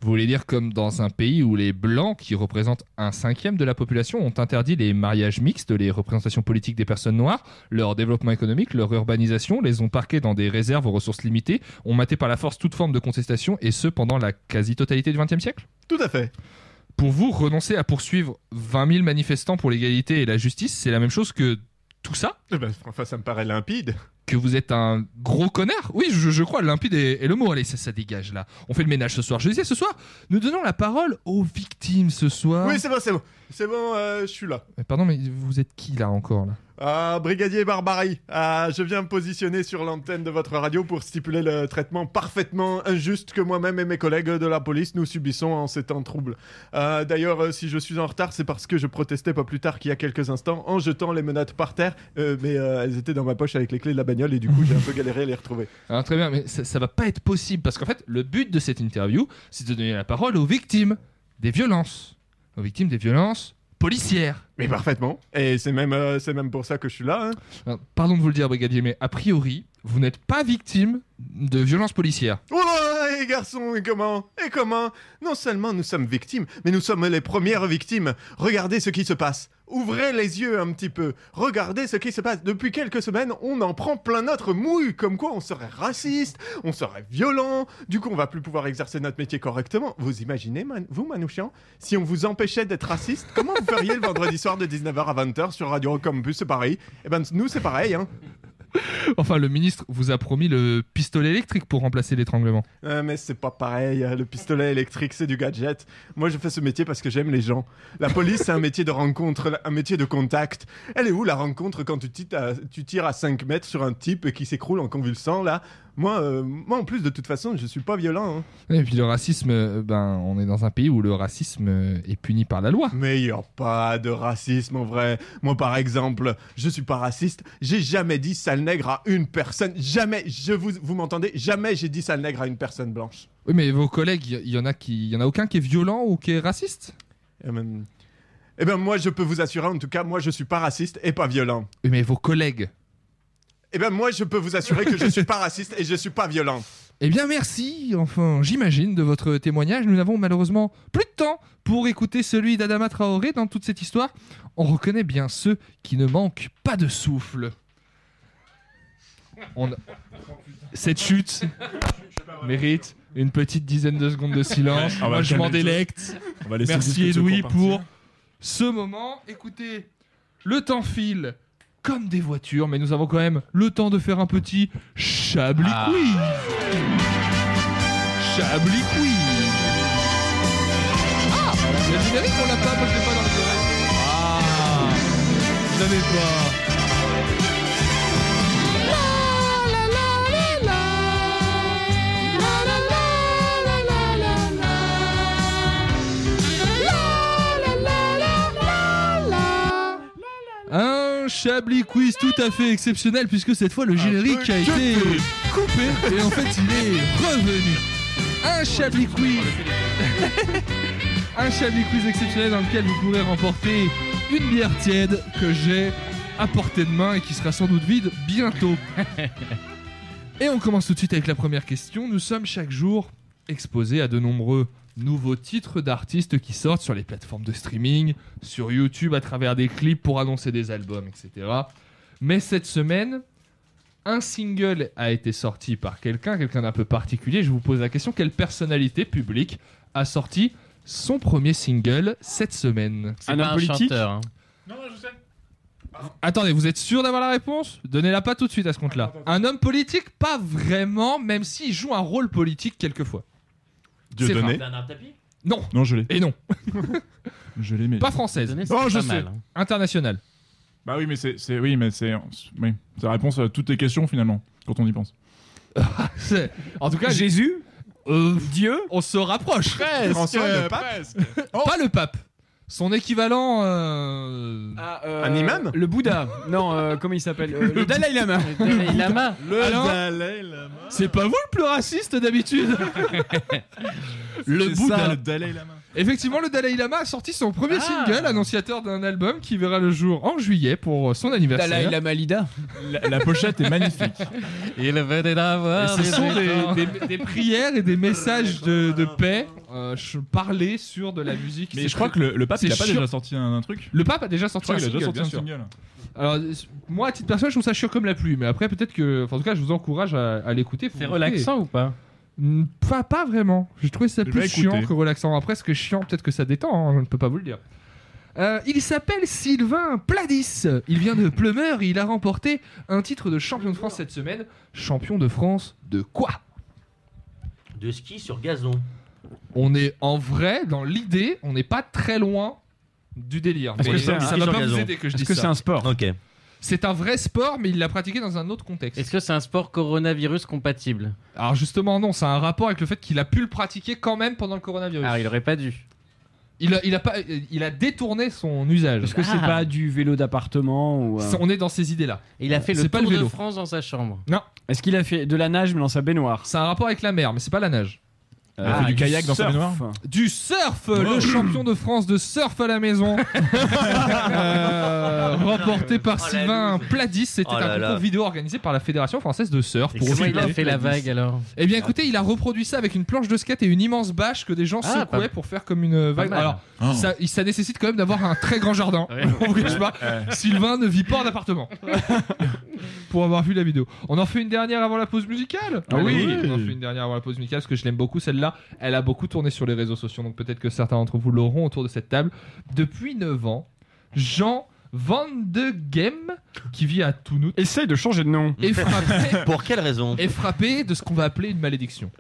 Vous voulez dire comme dans un pays où les blancs, qui représentent un cinquième de la population, ont interdit les mariages mixtes, les représentations politiques des personnes noires, leur développement économique, leur urbanisation, les ont parqués dans des réserves aux ressources limitées, ont maté par la force toute forme de contestation, et ce pendant la quasi-totalité du XXe siècle? Tout à fait. Pour vous, renoncer à poursuivre 20 000 manifestants pour l'égalité et la justice, c'est la même chose que tout ça Eh ben, enfin, ça me paraît limpide. que vous êtes un gros connard Oui, je, je crois, limpide est, est le mot. Allez, ça, ça dégage là. On fait le ménage ce soir. Je disais ce soir, nous donnons la parole aux victimes ce soir. Oui, c'est bon, c'est bon. C'est bon, euh, je suis là. Mais pardon, mais vous êtes qui là encore là? Ah, Brigadier Barbarie, ah, je viens me positionner sur l'antenne de votre radio pour stipuler le traitement parfaitement injuste que moi-même et mes collègues de la police nous subissons en ces temps troubles. Ah, D'ailleurs, euh, si je suis en retard, c'est parce que je protestais pas plus tard qu'il y a quelques instants en jetant les menottes par terre, euh, mais euh, elles étaient dans ma poche avec les clés de la bagnole et du coup j'ai un peu galéré à les retrouver. Alors, Très bien, mais ça, ça va pas être possible parce qu'en fait, le but de cette interview, c'est de donner la parole aux victimes des violences. Victimes des violences policières. Mais parfaitement. Et c'est même, euh, c'est même pour ça que je suis là. hein. Alors, pardon de vous le dire, brigadier, mais a priori, vous n'êtes pas victime de violences policières. Oh là, et garçon, et comment? Et comment? Non seulement nous sommes victimes, mais nous sommes les premières victimes. Regardez ce qui se passe. Ouvrez les yeux un petit peu. Regardez ce qui se passe. Depuis quelques semaines, on en prend plein notre mouille. Comme quoi, on serait raciste, on serait violent. Du coup, on va plus pouvoir exercer notre métier correctement. Vous imaginez, vous, Manouchian, si on vous empêchait d'être raciste, comment vous feriez le vendredi soir de 19h à 20h sur Radio Campus pareil. Eh ben, nous, c'est pareil, hein. Enfin, le ministre vous a promis le pistolet électrique pour remplacer l'étranglement. Euh, mais c'est pas pareil, euh, le pistolet électrique c'est du gadget. Moi je fais ce métier parce que j'aime les gens. La police c'est un métier de rencontre, un métier de contact. Elle est où la rencontre quand tu tires à, tu tires à 5 mètres sur un type qui s'écroule en convulsant là? Moi, euh, moi en plus de toute façon je suis pas violent. hein. Et puis le racisme, euh, ben, on est dans un pays où le racisme euh, est puni par la loi. Mais y a pas de racisme en vrai. Moi par exemple, je suis pas raciste. J'ai jamais dit sale nègre à une personne. Jamais. Je vous, vous m'entendez? Jamais j'ai dit sale nègre à une personne blanche. Oui, mais vos collègues, il y, en a qui, y en a aucun qui est violent ou qui est raciste? Eh ben, eh ben, moi, je peux vous assurer, en tout cas, moi, je suis pas raciste et pas violent. Oui, mais vos collègues. Eh ben, moi, je peux vous assurer que je suis pas raciste et je suis pas violent. Eh bien, merci, enfin, j'imagine, de votre témoignage. Nous n'avons malheureusement plus de temps pour écouter celui d'Adama Traoré dans toute cette histoire. On reconnaît bien ceux qui ne manquent pas de souffle. On a- Cette chute mérite une petite dizaine de secondes de silence. Ah bah, Moi, je m'en délecte. Merci Edoui pour ce moment. Écoutez, le temps file comme des voitures, mais nous avons quand même le temps de faire un petit Chablis Ah. Quiz. Chablis Quiz. Ah, le générique on l'a pas, moi je l'ai pas dans les oreilles. Ah, vous n'avez pas. Un Chablis Quiz tout à fait exceptionnel puisque cette fois le générique a été coupé et en fait il est revenu. Un Chablis Quiz. Un Chablis Quiz exceptionnel dans lequel vous pourrez remporter une bière tiède que j'ai à portée de main et qui sera sans doute vide bientôt. Et on commence tout de suite avec la première question. Nous sommes chaque jour exposés à de nombreux nouveaux titres d'artistes qui sortent sur les plateformes de streaming, sur YouTube à travers des clips pour annoncer des albums, etc. Mais cette semaine, un single a été sorti par quelqu'un, quelqu'un d'un peu particulier. Je vous pose la question, quelle personnalité publique a sorti son premier single cette semaine? C'est un chanteur. hein. Attendez, vous êtes sûr d'avoir la réponse? Donnez-la pas tout de suite à ce compte-là. Un homme politique Pas vraiment, même s'il joue un rôle politique quelquefois. Bernard Tapie Non. Non, je l'ai. Et non. Je l'ai, mais. Pas française. Oh, je pas sais. mal. Internationale. Bah oui, mais c'est, c'est- oui, mais c'est, oui, c'est la réponse à toutes tes questions finalement, quand on y pense. C'est- En tout cas, Jésus euh, Dieu on se rapproche. François, le pape Pas le pape. Son équivalent. euh, Ah, euh, Un imam Le Bouddha. Non, euh, comment il s'appelle Euh, Le Dalai Lama. Le Dalai Lama. Alors C'est pas vous le plus raciste d'habitude Le Bouddha. ça, le Dalai Lama. Effectivement, le Dalai Lama a sorti son premier Ah. single, annonciateur d'un album qui verra le jour en juillet pour son anniversaire. Dalai Lama Lida. La, la pochette est magnifique. Il d'avoir. ce sont des, des- des prières et des messages de, de paix euh, ch- parlés sur de la musique. Mais C'est je crois très- que le, le pape, il a pas déjà sorti un, un truc Le pape a déjà Je sorti crois un qu'il a déjà single, sorti bien un sûr. single. Alors, euh, moi, à titre personnel, je trouve ça chiant comme la pluie, mais après, peut-être que. enfin, en tout cas, je vous encourage à, à l'écouter. C'est relaxant ou pas Pas, pas vraiment. J'ai trouvé ça Je plus vais chiant que relaxant. Après, ce que chiant, peut-être que ça détend, hein, je ne peux pas vous le dire. Euh, il s'appelle Sylvain Pladis. Il vient de Plumeur et il a remporté un titre de champion de France cette semaine. Champion de France de quoi? De ski sur gazon. On est en vrai, dans l'idée, on n'est pas très loin du délire. Est-ce Mais que c'est un ça ski va sur pas vous gazon aider que je Est-ce dise que ça. c'est un sport Ok. C'est un vrai sport, mais il l'a pratiqué dans un autre contexte. Est-ce que c'est un sport coronavirus compatible? Alors justement, non, ça a un rapport avec le fait qu'il a pu le pratiquer quand même pendant le coronavirus. Ah, il aurait pas dû. Il, a, il, a pas, il a détourné son usage. Est-ce que c'est Ah. pas du vélo d'appartement ou euh, On est dans ces idées-là. Il a fait le C'est pas tour le de vélo. France dans sa chambre. Est-ce qu'il a fait de la nage mais dans sa baignoire? Ça a un rapport avec la mer, mais c'est pas la nage. Il a fait du kayak dans sa surf. baignoire Du surf, le champion de France de surf à la maison, Euh, remporté par Oh, la Sylvain loose. Pladis. C'était Oh un là concours là. vidéo organisé par la Fédération française de surf. Pour comment il a fait la vague alors Eh bien, écoutez, il a reproduit ça avec une planche de skate et une immense bâche que des gens Ah, secouaient pas- pour faire comme une vague. mal. Alors, Oh. ça, nécessite quand même d'avoir un très grand jardin. Ouais. On vous cache pas. Sylvain ne vit pas en appartement. pour avoir vu la vidéo. On en fait une dernière avant la pause musicale Ah oui. On en fait une dernière avant la pause musicale parce que je l'aime beaucoup celle-là. Elle a beaucoup tourné sur les réseaux sociaux, donc peut-être que certains d'entre vous l'auront autour de cette table. Depuis 9 ans, Jean Van de Gem, qui vit à Tounout, Essaye de changer de nom. est frappé Pour quelle raison? est frappé de ce qu'on va appeler une malédiction.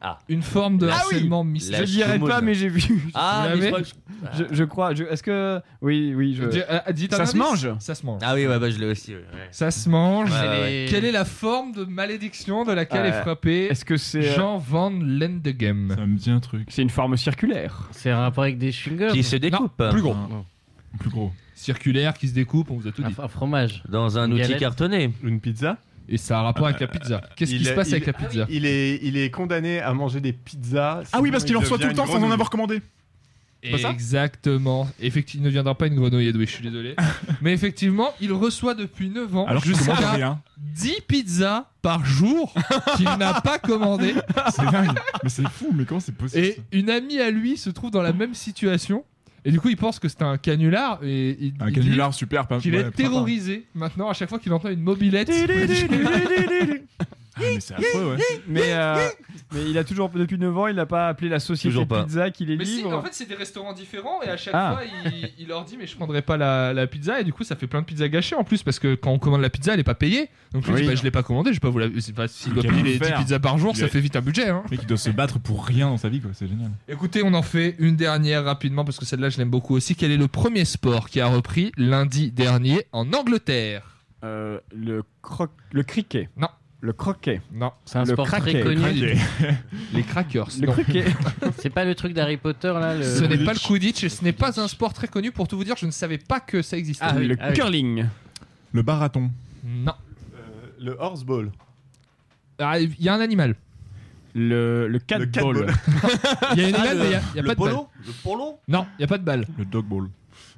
Ah. Une forme de Ah oui harcèlement Je mystique. La dirais choumoune. pas mais j'ai vu. Ah, mais je crois que- Je, je crois. je- Est-ce que oui oui je. Euh, dites un Ça se indice. mange Ça se mange. Ah oui, ouais, bah je l'ai aussi. ouais, ouais. Ça se mange. Ouais, ouais, Quelle est la forme de malédiction de laquelle Euh, est frappé Est-ce que c'est euh, Jean Van Lendegem? Ça me dit un truc. c'est une forme circulaire C'est un rapport avec des chewing-gums Qui se découpe Plus gros. Un- Plus gros. Circulaire qui se découpe, on vous a tout dit. un, un fromage. dans un Une outil galette. cartonné. Une pizza? Et ça a un rapport avec la pizza. Qu'est-ce qui se passe il- avec la pizza il est, il est condamné à manger des pizzas. Ah oui, parce qu'il en reçoit tout le temps sans en avoir commandé. pas ça Exactement. Effectivement, il ne viendra pas une grenouille Edoué, je suis désolé. Mais effectivement, il reçoit depuis 9 ans Alors jusqu'à rien. 10 pizzas par jour qu'il n'a pas commandé. C'est dingue. Mais c'est fou, mais comment c'est possible Et une amie à lui se trouve dans la même situation. Et du coup, il pense que c'est un canular. Et Un il canular super pas dit qu'il ouais, est terrorisé maintenant à chaque fois qu'il entend une mobilette. Ah, mais c'est affreux, ouais. Mais euh, mais il a toujours depuis 9 ans il n'a pas appelé la société Toujours de pas. pizza qui les Mais si, livre. en fait, c'est des restaurants différents et à chaque Ah. fois, il, il leur dit Mais je prendrai pas la, la pizza. Et du coup, ça fait plein de pizzas gâchées en plus parce que quand on commande la pizza, elle est pas payée. Donc, lui Oui. dit bah, Je l'ai pas commandé, je vais pas vous la. c'est pas- S'il doit Quel payer les 10 enfer. pizzas par jour, Il ça est- fait vite un budget. Hein. Mec, il doit se battre pour rien dans sa vie, quoi. C'est génial. Écoutez, on en fait une dernière rapidement parce que celle-là, je l'aime beaucoup aussi. Quel est le premier sport qui a repris lundi dernier en Angleterre? Euh, le croc le cricket. Non. Le croquet. Non, C'est un Le sport craquet. très connu. les crackers. Le non. cricket. C'est pas le truc d'Harry Potter là le... Ce n'est pas le Quidditch et ce n'est pas un sport très connu. Pour tout vous dire, je ne savais pas que ça existait. Ah oui, le ah oui. curling. Le barathon. Non. Euh, le horseball. Ah, Il y a un animal. Le le cat Le cat ball. Il y a un Ah, animal, le- mais il y a, y a pas de balle. polo Le polo? Non, il n'y a pas de balle. Le dog ball.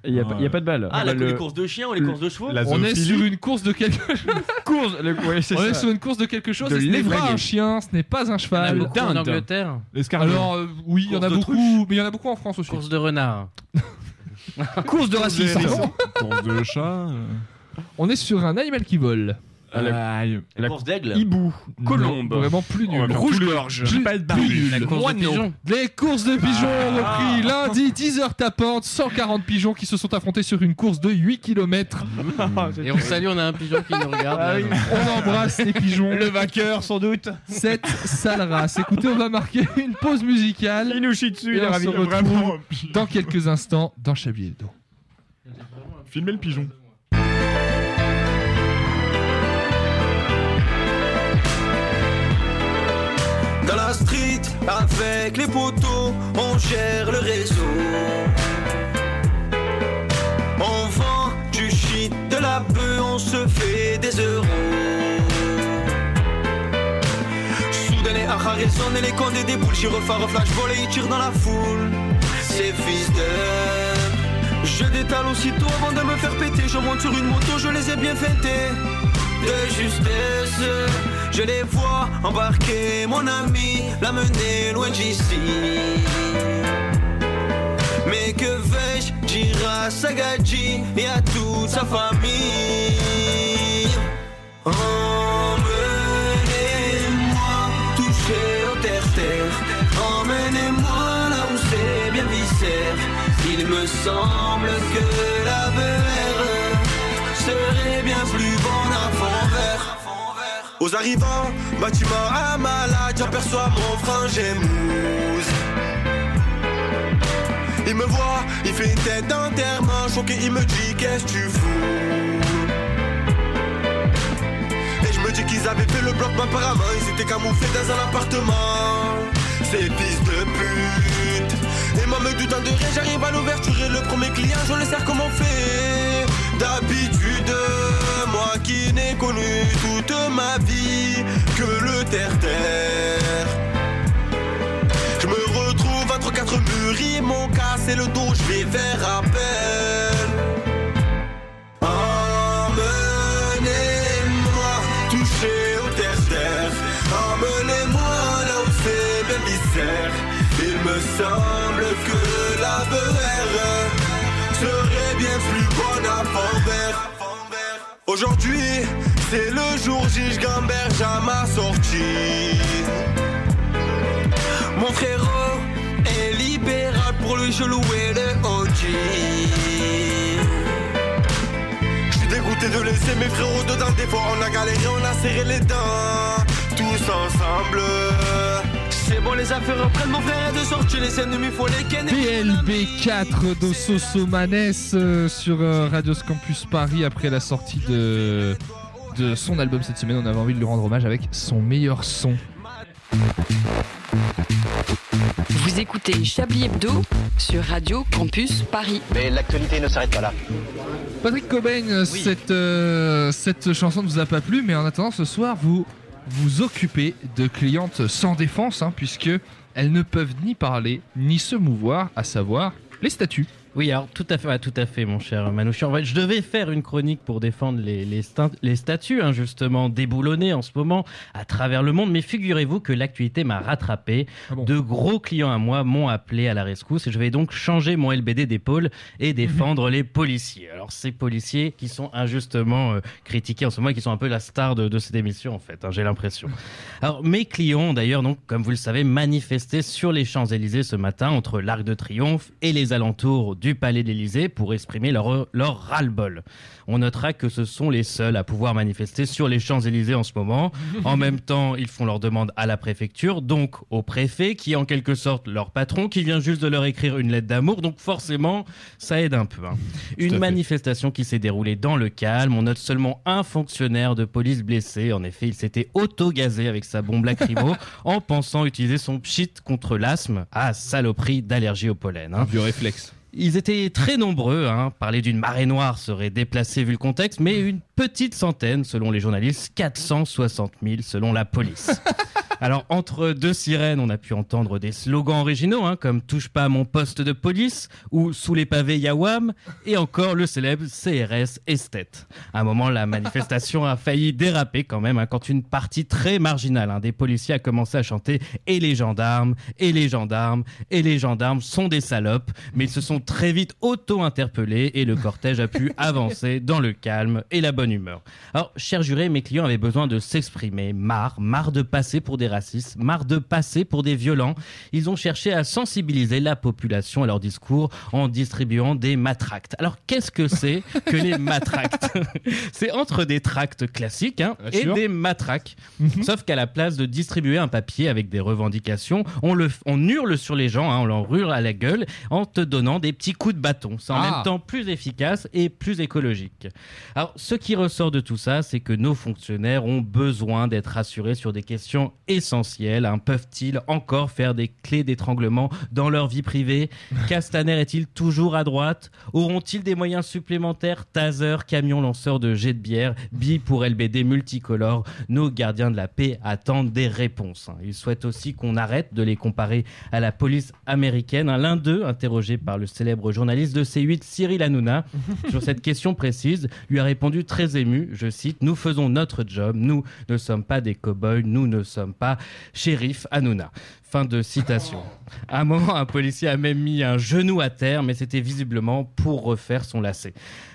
Il y a, pas- il y a pas de balle. Ah, la, le les courses de chiens ou les le- courses de chevaux la On est sur une course de quelque chose. course. Le, ouais, c'est On est sur une course de quelque chose. De et ce n'est pas un chien, ce n'est pas un Il y en a cheval. beaucoup en. Angleterre. Alors euh, oui, il y en a beaucoup, mais il y en a beaucoup en France aussi. Course de renard. course de racisme. Course de chat. On est sur un animal qui vole. Aïe. La course d'aigle Hibou. Colombe. Vraiment plus nul. Oh, Rouge-gorge. La de pigeons. Les courses de pigeons ont repris lundi, 10 heures tapantes, 140 pigeons qui se sont affrontés sur une course de 8 km. Et on salue, on a un pigeon qui nous regarde. Ah. On embrasse les pigeons. Le vainqueur sans doute. Cette sale race. Écoutez, on va marquer une pause musicale Il nous chie dessus. Il est ravi. dans quelques instants dans Chablis Hebdo. Filmer le pigeon. Dans la street, avec les poteaux, on gère le réseau. On vend du shit, de la bœuf, on se fait des euros. Soudain les haras résonnent et les condés des boules. Gyrophare, flash, volley, ils tirent dans la foule. ces fils de. Je détale aussitôt avant de me faire péter. Je monte sur une moto, je les ai bien fêtés. De justesse, je les vois embarquer mon ami, l'amener loin d'ici. Mais que vais-je dire à Sagadji et à toute sa famille. Emmenez-moi toucher au terre-terre. Emmenez-moi là où c'est bien viscère. Il me semble que la BR serait bien plus fond vert aux arrivants, bâtiment à malade, j'aperçois mon frangin mousse. Il me voit, il fait une tête d'enterrement, choqué, il me dit qu'est-ce que tu fous? Et je me dis qu'ils avaient fait le bloc, mais apparemment ils étaient camouflés dans un appartement. Ces fils de pute. Et moi me doutant de rien, j'arrive à l'ouverture et le premier client, je le sers comme on fait. D'habitude, moi qui n'ai connu toute ma vie que le terre-terre. Je me retrouve entre quatre murs, ils m'ont cassé le dos, je vais faire appel. Aujourd'hui, c'est le jour J, gamberge à ma sortie. Mon frérot est libéral pour lui, je louais le OG. Je suis dégoûté de laisser mes frérots dedans. Des fois, on a galéré, on a serré les dents. Tous ensemble. C'est bon, les affaires reprennent mon frère est de sortir. Les ennemis, faut les ken. PLB4 de Sosomanes euh, sur euh, Radio Campus Paris après la sortie de, de son album cette semaine. On avait envie de lui rendre hommage avec son meilleur son. Vous écoutez Chablis Hebdo sur Radio Campus Paris. Mais l'actualité ne s'arrête pas là. Patrick Cobain, cette, euh, cette chanson ne vous a pas plu, mais en attendant, ce soir, vous vous occupez de clientes sans défense, hein, puisque elles ne peuvent ni parler ni se mouvoir, à savoir les statues. Oui, alors tout à fait, tout à fait, mon cher Manouchian. En fait, je devais faire une chronique pour défendre les, les, les statues, hein, justement, déboulonnées en ce moment à travers le monde. Mais figurez-vous que l'actualité m'a rattrapé. De gros clients à moi m'ont appelé à la rescousse et je vais donc changer mon LBD d'épaule et défendre les policiers. Alors, ces policiers qui sont injustement euh, critiqués en ce moment et qui sont un peu la star de, de cette émission, en fait, hein, j'ai l'impression. Alors, mes clients d'ailleurs, donc, comme vous le savez, manifesté sur les Champs-Élysées ce matin entre l'Arc de Triomphe et les alentours du Palais de l'Élysée pour exprimer leur, leur ras-le-bol. On notera que ce sont les seuls à pouvoir manifester sur les Champs-Élysées en ce moment. En même temps, ils font leur demande à la préfecture, donc au préfet, qui est en quelque sorte leur patron, qui vient juste de leur écrire une lettre d'amour. Donc forcément, ça aide un peu. hein. Une manifestation qui s'est déroulée dans le calme. On note seulement un fonctionnaire de police blessé. En effet, il s'était auto-gazé avec sa bombe lacrymo en pensant utiliser son pchit contre l'asthme. Ah, saloperie d'allergie au pollen. hein. vieux réflexe. Ils étaient très nombreux. Hein. Parler d'une marée noire serait déplacé vu le contexte, mais une petite centaine selon les journalistes, 460 000 selon la police. Alors, entre deux sirènes, on a pu entendre des slogans originaux, hein, comme Touche pas à mon poste de police ou Sous les pavés Yawam, et encore le célèbre CRS Esthète. À un moment, la manifestation a failli déraper quand même, hein, quand une partie très marginale hein, des policiers a commencé à chanter Et les gendarmes, et les gendarmes, et les gendarmes sont des salopes, mais ils se sont très vite auto-interpellés et le cortège a pu avancer dans le calme et la bonne humeur. Alors, cher juré, mes clients avaient besoin de s'exprimer. Marre, marre de passer pour des racistes, marre de passer pour des violents. Ils ont cherché à sensibiliser la population à leur discours en distribuant des matractes. Alors, qu'est-ce que c'est que les matractes? C'est entre des tracts classiques hein, et sûr. des matraques. Sauf qu'à la place de distribuer un papier avec des revendications, on, le, on hurle sur les gens, hein, on leur hurle à la gueule en te donnant des petits coups de bâton. C'est en Ah. même temps plus efficace et plus écologique. Alors, ce qui ressort de tout ça, c'est que nos fonctionnaires ont besoin d'être rassurés sur des questions essentielle. hein. Peuvent-ils encore faire des clés d'étranglement dans leur vie privée Castaner est-il toujours à droite Auront-ils des moyens supplémentaires Taser, camion lanceur de jets de bière, billes pour LBD multicolores Nos gardiens de la paix attendent des réponses. hein. Ils souhaitent aussi qu'on arrête de les comparer à la police américaine. hein. L'un d'eux, interrogé par le célèbre journaliste de C8 Cyril Hanouna sur cette question précise, lui a répondu très ému, je cite, Nous faisons notre job, nous ne sommes pas des cow-boys, nous ne sommes pas shérif Hanouna. Fin de citation. À un moment, un policier a même mis un genou à terre, mais c'était visiblement pour refaire son lacet.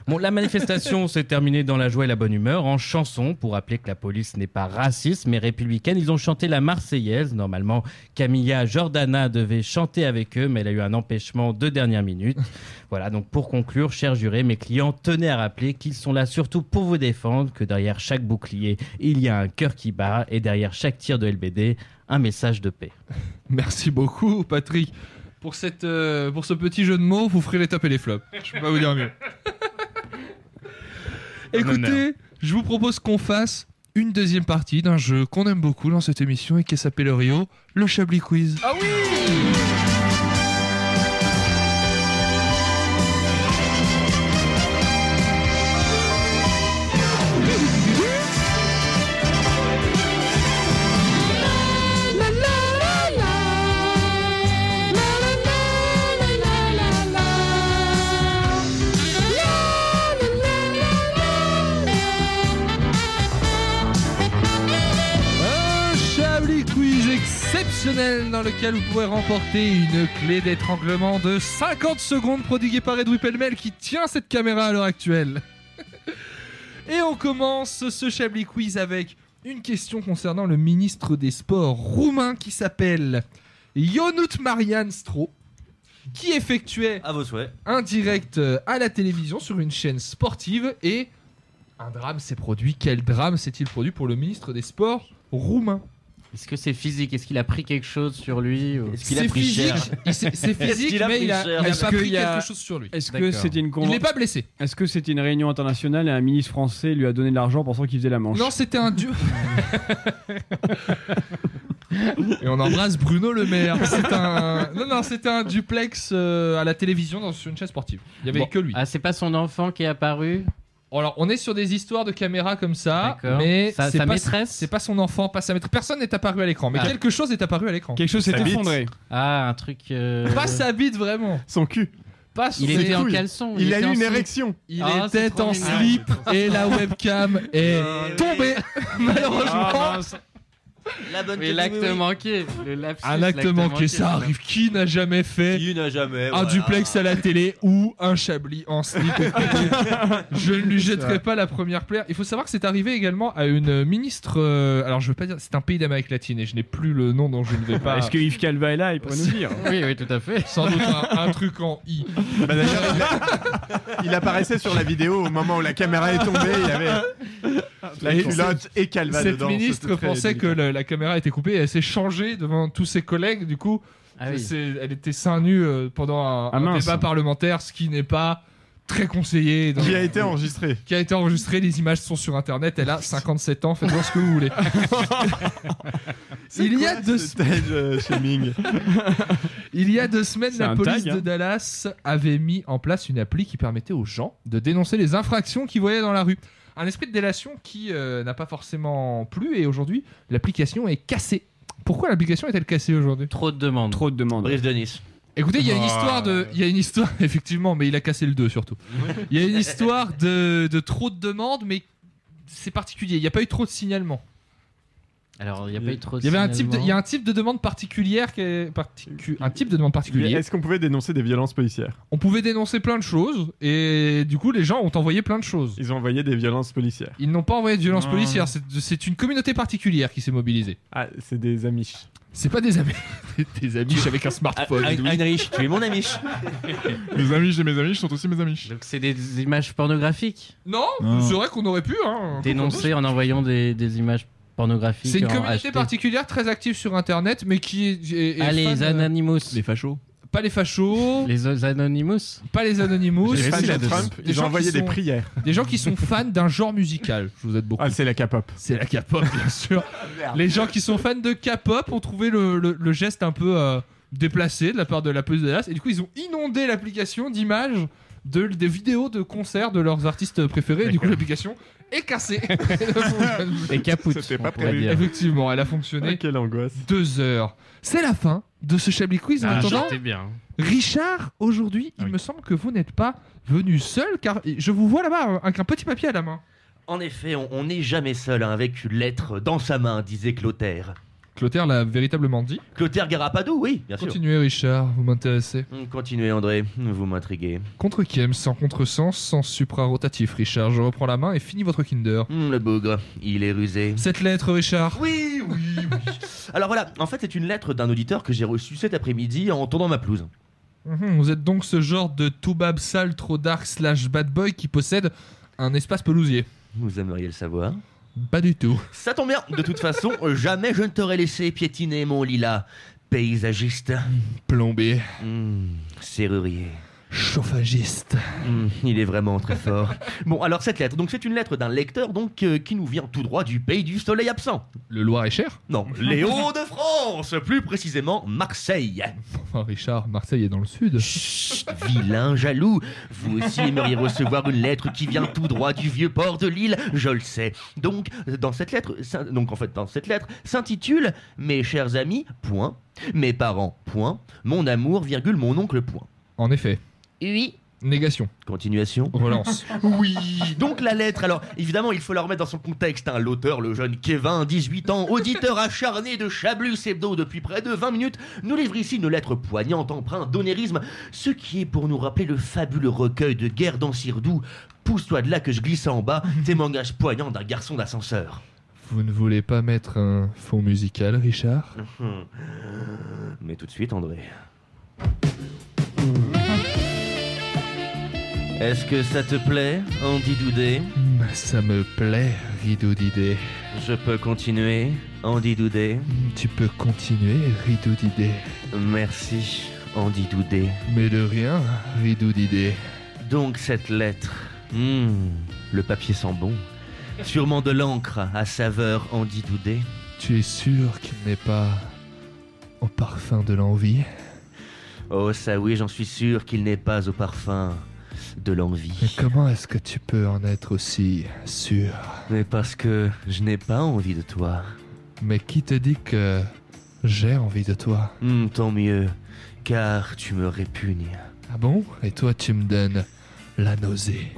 Bon, la manifestation s'est terminée dans la joie et la bonne humeur, en chanson, pour rappeler que la police n'est pas raciste, mais républicaine. Ils ont chanté la Marseillaise. Normalement, Camilla Jordana devait chanter avec eux, mais elle a eu un empêchement de dernière minute. Voilà, donc pour conclure, chers jurés, mes clients tenaient à rappeler qu'ils sont là surtout pour vous défendre, que derrière chaque bouclier, il y a un cœur qui bat, et derrière chaque tir de LBD, un message de paix. Merci beaucoup, Patrick. Pour, cette, euh, pour ce petit jeu de mots, vous ferez les tops et les flops. Je peux pas vous dire mieux. Écoutez, je vous propose qu'on fasse une deuxième partie d'un jeu qu'on aime beaucoup dans cette émission et qui s'appelle Rio, le Chablis Quiz. Ah oui exceptionnel dans lequel vous pourrez remporter une clé d'étranglement de 50 secondes prodiguée par Edoui Pellemel qui tient cette caméra à l'heure actuelle. Et on commence ce Chablis Quiz avec une question concernant le ministre des Sports roumain qui s'appelle Ionut Marian Stro qui effectuait À vos souhaits. un direct euh, à la télévision sur une chaîne sportive et un drame s'est produit. Quel drame s'est-il produit pour le ministre des Sports roumain? Est-ce que c'est physique? Est-ce qu'il a pris quelque chose sur lui ou- Est-ce qu'il a C'est pris physique, cher? c'est physique, mais il a, il pas pris quelque chose sur lui. Est-ce que c'était une Il n'est pas blessé. Est-ce que c'était une réunion internationale et un ministre français lui a donné de l'argent pensant qu'il faisait la manche? Non, c'était un dieu. Et on embrasse Bruno Le Maire. C'est un non non, c'était un duplex euh, à la télévision dans sur une chaîne sportive. Il y avait Bon. que lui. Ah, c'est pas son enfant qui est apparu? Alors, on est sur des histoires de caméra comme ça, mais Sa- c'est sa pas maîtresse c'est pas son enfant, pas sa maîtresse. Personne n'est apparu à l'écran, mais Ah. quelque chose est apparu à l'écran. Quelque chose s'est Sa bite. effondré. Ah, un truc. euh, Pas sa bite vraiment. Son cul. Pas son Il était en caleçon. Il a eu une slip. érection. Il Ah, était en slip et la webcam est tombée. Malheureusement, Ah. La bonne Mais l'acte manqué. Le lapsus, un acte manqué, ça arrive. Qui n'a jamais fait Qui n'a jamais. un voilà. duplex à la télé ou un chablis en slip Je ne lui jetterai pas la première plaire. Il faut savoir que c'est arrivé également à une ministre. euh, alors je veux pas dire, c'est un pays d'Amérique latine et je n'ai plus le nom dont je ne vais pas. Est-ce que Yves Calva est là Il pourrait nous dire. Oui, oui, tout à fait. Sans doute un, un truc en i. Bah, d'ailleurs, il, apparaissait sur la vidéo au moment où la caméra est tombée. Il y avait la Et culotte et Calva Cette dedans. ministre C'était très pensait que délicat. le- la caméra était coupée et elle s'est changée devant tous ses collègues. Du coup, Ah oui. elle était seins nus euh, pendant un, Ah, un débat parlementaire, ce qui n'est pas très conseillé. dans- Qui a été enregistré. qui a été enregistré, les images sont sur internet, elle a 57 ans, faites-en ce que vous voulez. Il y a deux Ce stage euh, shaming. Il y a deux semaines, la police tag, hein. de Dallas avait mis en place une appli qui permettait aux gens de dénoncer les infractions qu'ils voyaient dans la rue. Un esprit de délation qui euh, n'a pas forcément plu et aujourd'hui l'application est cassée. Pourquoi l'application est-elle cassée aujourd'hui? Trop de demandes. Trop de demandes. Brief de Nice. Écoutez, il y a une Ah. histoire de, il y a une histoire effectivement, mais il a cassé le 2 surtout. Il y a une histoire de, de trop de demandes, mais c'est particulier. Il n'y a pas eu trop de signalements. Alors, il n'y a pas eu trop de Il y avait un type, de, il y a un type de demande particulière qui est particu- un type de demande particulier. Est-ce qu'on pouvait dénoncer des violences policières On pouvait dénoncer plein de choses et du coup les gens ont envoyé plein de choses. Ils ont envoyé des violences policières. Ils n'ont pas envoyé de violence Non. policière. C'est- C'est une communauté particulière qui s'est mobilisée. Ah, c'est des amiches. C'est pas des amis, des amis avec un smartphone. Hein- Edoui. Heinrich, tu es mon amiche. Mes amis et mes amis sont aussi mes amis. Donc, c'est des images pornographiques? Non, Non. c'est vrai qu'on aurait pu. Hein, Dénoncées en envoyant des, des images pornographiques. C'est une communauté HD. particulière très active sur Internet, mais qui est. est- est Ah, les fan, euh, Anonymous. Les fachos. Pas les fachos. Les Anonymous Pas les Anonymous. Les fans de gens qui Trump, sont- ils ont gens envoyé qui des sont- prières. Des gens qui sont fans d'un genre musical. Je vous aide beaucoup. Ah, c'est la K-pop. C'est la K-pop, bien sûr. Les gens qui sont fans de K-pop ont trouvé le, le- le geste un peu euh, déplacé de la part de la peuse de Dallas et du coup ils ont inondé l'application d'images de, des vidéos de concerts de leurs artistes préférés et du coup l'application est cassée. Et capoute, C'était pas prévu. Effectivement, elle a fonctionné Ah, quelle angoisse. deux heures. C'est la fin de ce Chablis Quiz. En Ah, attendant, bien. Richard, aujourd'hui, il me semble que vous n'êtes pas venu seul car je vous vois là-bas euh, avec un petit papier à la main. En effet, on on n'est jamais seul hein, avec une lettre dans sa main, disait Clotaire. Clotaire l'a véritablement dit. Clotaire Garapadou, oui, bien sûr. Continuez, Richard, vous m'intéressez. Hum, Continuez, André, vous m'intriguez. Contre qui aime sans contresens, sans suprarotatif, Richard? Je reprends la main et finis votre Kinder. Hum, le bougre, il est rusé. Cette lettre, Richard? Oui, oui, oui. Alors voilà, en fait, c'est une lettre d'un auditeur que j'ai reçue cet après-midi en tournant ma pelouse. Mhm, vous êtes donc ce genre de toubab sale, trop dark slash bad boy qui possède un espace pelousier. Vous aimeriez le savoir Pas du tout. Ça tombe bien, de toute façon, jamais je ne t'aurais laissé piétiner mon lilas. Paysagiste. Plombé. Hum, serrurier. Chauffagiste. Hum, il est vraiment très fort. Bon, alors cette lettre, donc c'est une lettre d'un lecteur donc euh, qui nous vient tout droit du pays du soleil absent. Le Loir-et-Cher Non, les Hauts-de-France, plus précisément Marseille. Enfin, Richard, Marseille est dans le sud. Chut, vilain jaloux. Vous aussi aimeriez recevoir une lettre qui vient tout droit du vieux port de Lille, je le sais. Donc, dans cette lettre, donc en fait, dans cette lettre, s'intitule Mes chers amis, point. Mes parents, point. Mon amour, virgule, mon oncle, point. En effet. Oui. Négation. Continuation. Relance. Oui, donc la lettre, alors évidemment il faut la remettre dans son contexte, hein. l'auteur, le jeune Kevin, 18 ans, auditeur acharné de Chablus Hebdo depuis près de 20 minutes, nous livre ici une lettre poignante empreinte d'onérisme, ce qui est pour nous rappeler le fabuleux recueil de Guerre dans Sirdou, pousse-toi de là que je glisse en bas, témoignage poignant d'un garçon d'ascenseur. Vous ne voulez pas mettre un fond musical, Richard? Mais tout de suite André. Est-ce que ça te plaît, Andy Doudé Hmm, Ça me plaît, rideau d'idées. Je peux continuer, Andy Doudé Tu peux continuer, rideau d'idées. Merci, Andy Doudé. Mais de rien, rideau d'idées. Donc cette lettre, hmm, le papier sent bon. Sûrement de l'encre à saveur Andy Doudé. Tu es sûr qu'il n'est pas au parfum de l'envie? Oh ça oui, j'en suis sûr qu'il n'est pas au parfum de Mais l'envie. comment est-ce que tu peux en être aussi sûr? Mais parce que je n'ai pas envie de toi. Mais qui te dit que j'ai envie de toi? Hmm, tant mieux, car tu me répugnes. Ah bon? Et toi tu me donnes la nausée.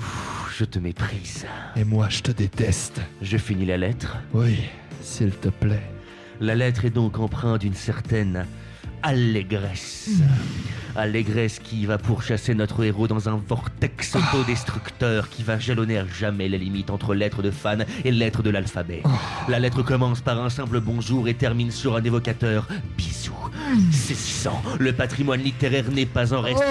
Je te méprise. Et moi je te déteste. Je finis la lettre. Oui, s'il te plaît. La lettre est donc empreinte d'une certaine allégresse. Allégresse qui va pourchasser notre héros dans un vortex autodestructeur qui va jalonner à jamais les limites entre lettres de fan et lettres de l'alphabet. La lettre commence par un simple bonjour et termine sur un évocateur bisou. Saisissant, le patrimoine littéraire n'est pas en reste,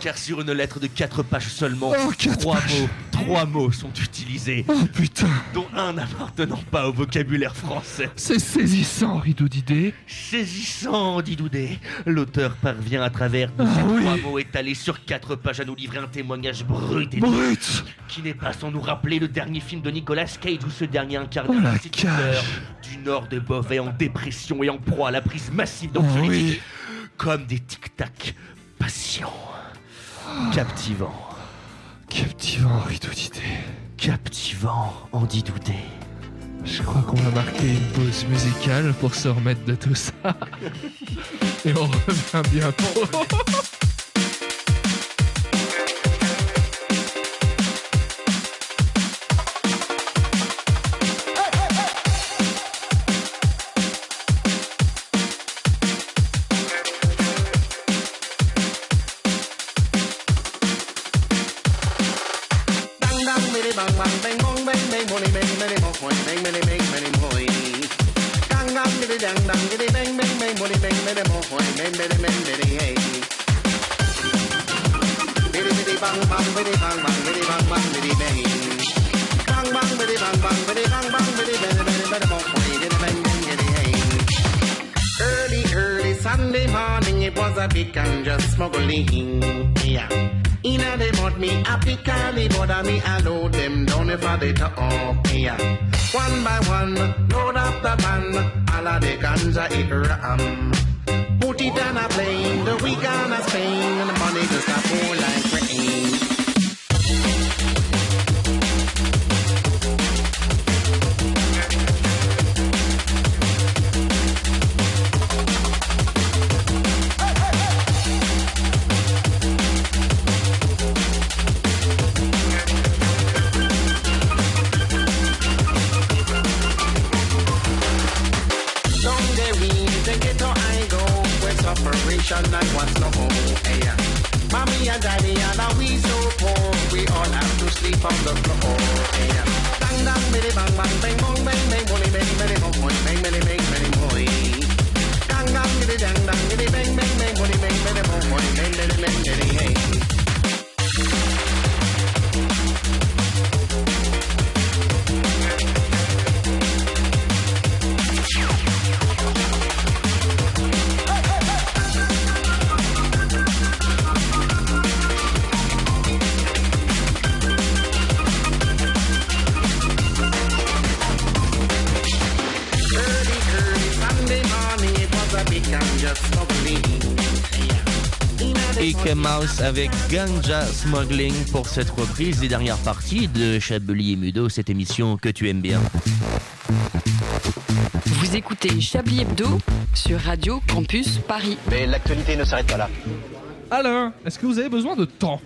car sur une lettre de quatre pages seulement, Oh, quatre trois pages. mots, trois mots sont utilisés, Oh putain dont un n'appartenant pas au vocabulaire français. C'est saisissant, rideau d'idées. Saisissant, dit Doudé. L'auteur parvient à travers ces Ah oui. trois mots étalés sur quatre pages à nous livrer un témoignage brut et Brut qui n'est pas sans nous rappeler le dernier film de Nicolas Cage où ce dernier incarne Oh, un du nord de Beauvais en dépression et en proie à la prise massive Oh, d'anxiolytiques oui. comme des tic-tac patients, captivants, Captivant, rideau d'idées. captivants, Andy Doudé. Je crois qu'on va marquer une pause musicale pour se remettre de tout ça. Et on revient bientôt. Sunday morning, it was a a big ganja smuggling. Yeah. Inna the mud me a and the border me a load them down if I they talk. Yeah. One by one, load up the van, all of the ganja it ram. Put it on a plane, the week on a Spain, and the money just a pour like from the floor. Bang, bang, bitty, bang, bang, bang. Avec Ganja Smuggling pour cette reprise des dernières parties de Chablis et Mudo, cette émission que tu aimes bien. Vous écoutez Chablis Hebdo sur Radio Campus Paris. Mais l'actualité ne s'arrête pas là. Alain, est-ce que vous avez besoin de temps?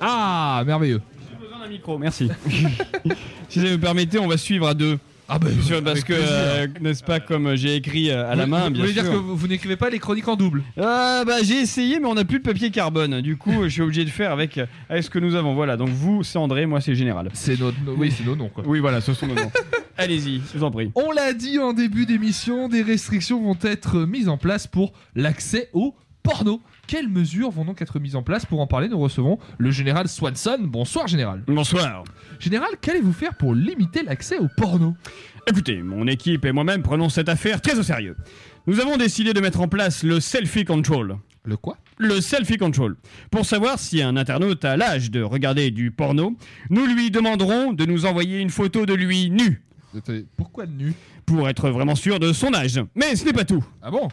Ah, merveilleux. J'ai besoin d'un micro, merci. si vous permettez, on va suivre à deux. Ah bah, Sur- parce que, euh, n'est-ce pas, comme j'ai écrit euh, à la Vous- main, vous, bien voulez sûr. dire que vous, vous n'écrivez pas les chroniques en double? Ah bah j'ai essayé mais on n'a plus de papier carbone. Du coup je suis obligé de faire avec, avec ce que nous avons. Voilà donc vous c'est André, moi c'est Général. C'est notre, oui c'est nos noms quoi. Oui voilà ce sont nos noms. Allez-y, je vous en prie. On l'a dit en début d'émission, des restrictions vont être mises en place pour l'accès au porno. Quelles mesures vont donc être mises en place Pour en parler, nous recevons le général Swanson. Bonsoir général. Bonsoir. Général, qu'allez-vous faire pour limiter l'accès au porno Écoutez, mon équipe et moi-même prenons cette affaire très au sérieux. Nous avons décidé de mettre en place le selfie control. Le quoi Le selfie control. Pour savoir si un internaute a l'âge de regarder du porno, nous lui demanderons de nous envoyer une photo de lui nu. Attendez, Pourquoi nu Pour être vraiment sûr de son âge. Mais ce n'est pas tout. Ah bon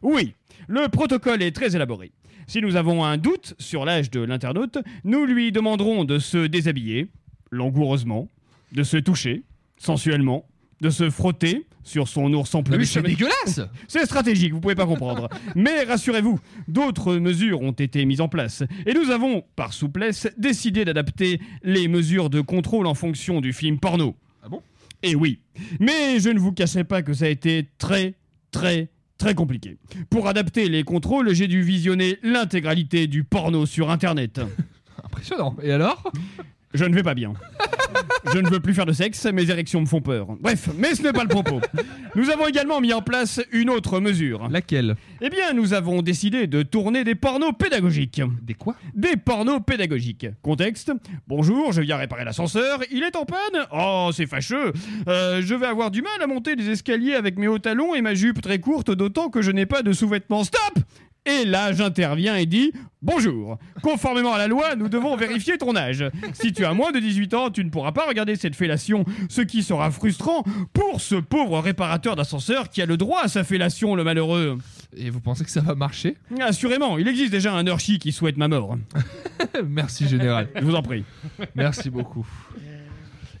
Oui, le protocole est très élaboré. Si nous avons un doute sur l'âge de l'internaute, nous lui demanderons de se déshabiller, langoureusement, de se toucher, sensuellement, de se frotter sur son ours en Non, mais peluche. c'est dégueulasse C'est stratégique, vous pouvez pas comprendre. Mais rassurez-vous, d'autres mesures ont été mises en place. Et nous avons, par souplesse, décidé d'adapter les mesures de contrôle en fonction du film porno. Ah bon? Et oui. Mais je ne vous cacherai pas que ça a été très, très, très compliqué. Pour adapter les contrôles, j'ai dû visionner l'intégralité du porno sur Internet. Impressionnant. Et alors? Je ne vais pas bien. Je ne veux plus faire de sexe, mes érections me font peur. Bref, mais ce n'est pas le propos. Nous avons également mis en place une autre mesure. Laquelle? Eh bien, nous avons décidé de tourner des pornos pédagogiques. Des quoi? Des pornos pédagogiques. Contexte Bonjour, je viens réparer l'ascenseur, il est en panne Oh, c'est fâcheux Euh, Je vais avoir du mal à monter les escaliers avec mes hauts talons et ma jupe très courte, d'autant que je n'ai pas de sous-vêtements. Stop et là, j'interviens et dis Bonjour, conformément à la loi, nous devons vérifier ton âge. Si tu as moins de 18 ans, tu ne pourras pas regarder cette fellation, ce qui sera frustrant pour ce pauvre réparateur d'ascenseur qui a le droit à sa fellation, le malheureux. Et vous pensez que ça va marcher? Assurément, il existe déjà un Hershey qui souhaite ma mort. Merci général. Je vous en prie. Merci beaucoup.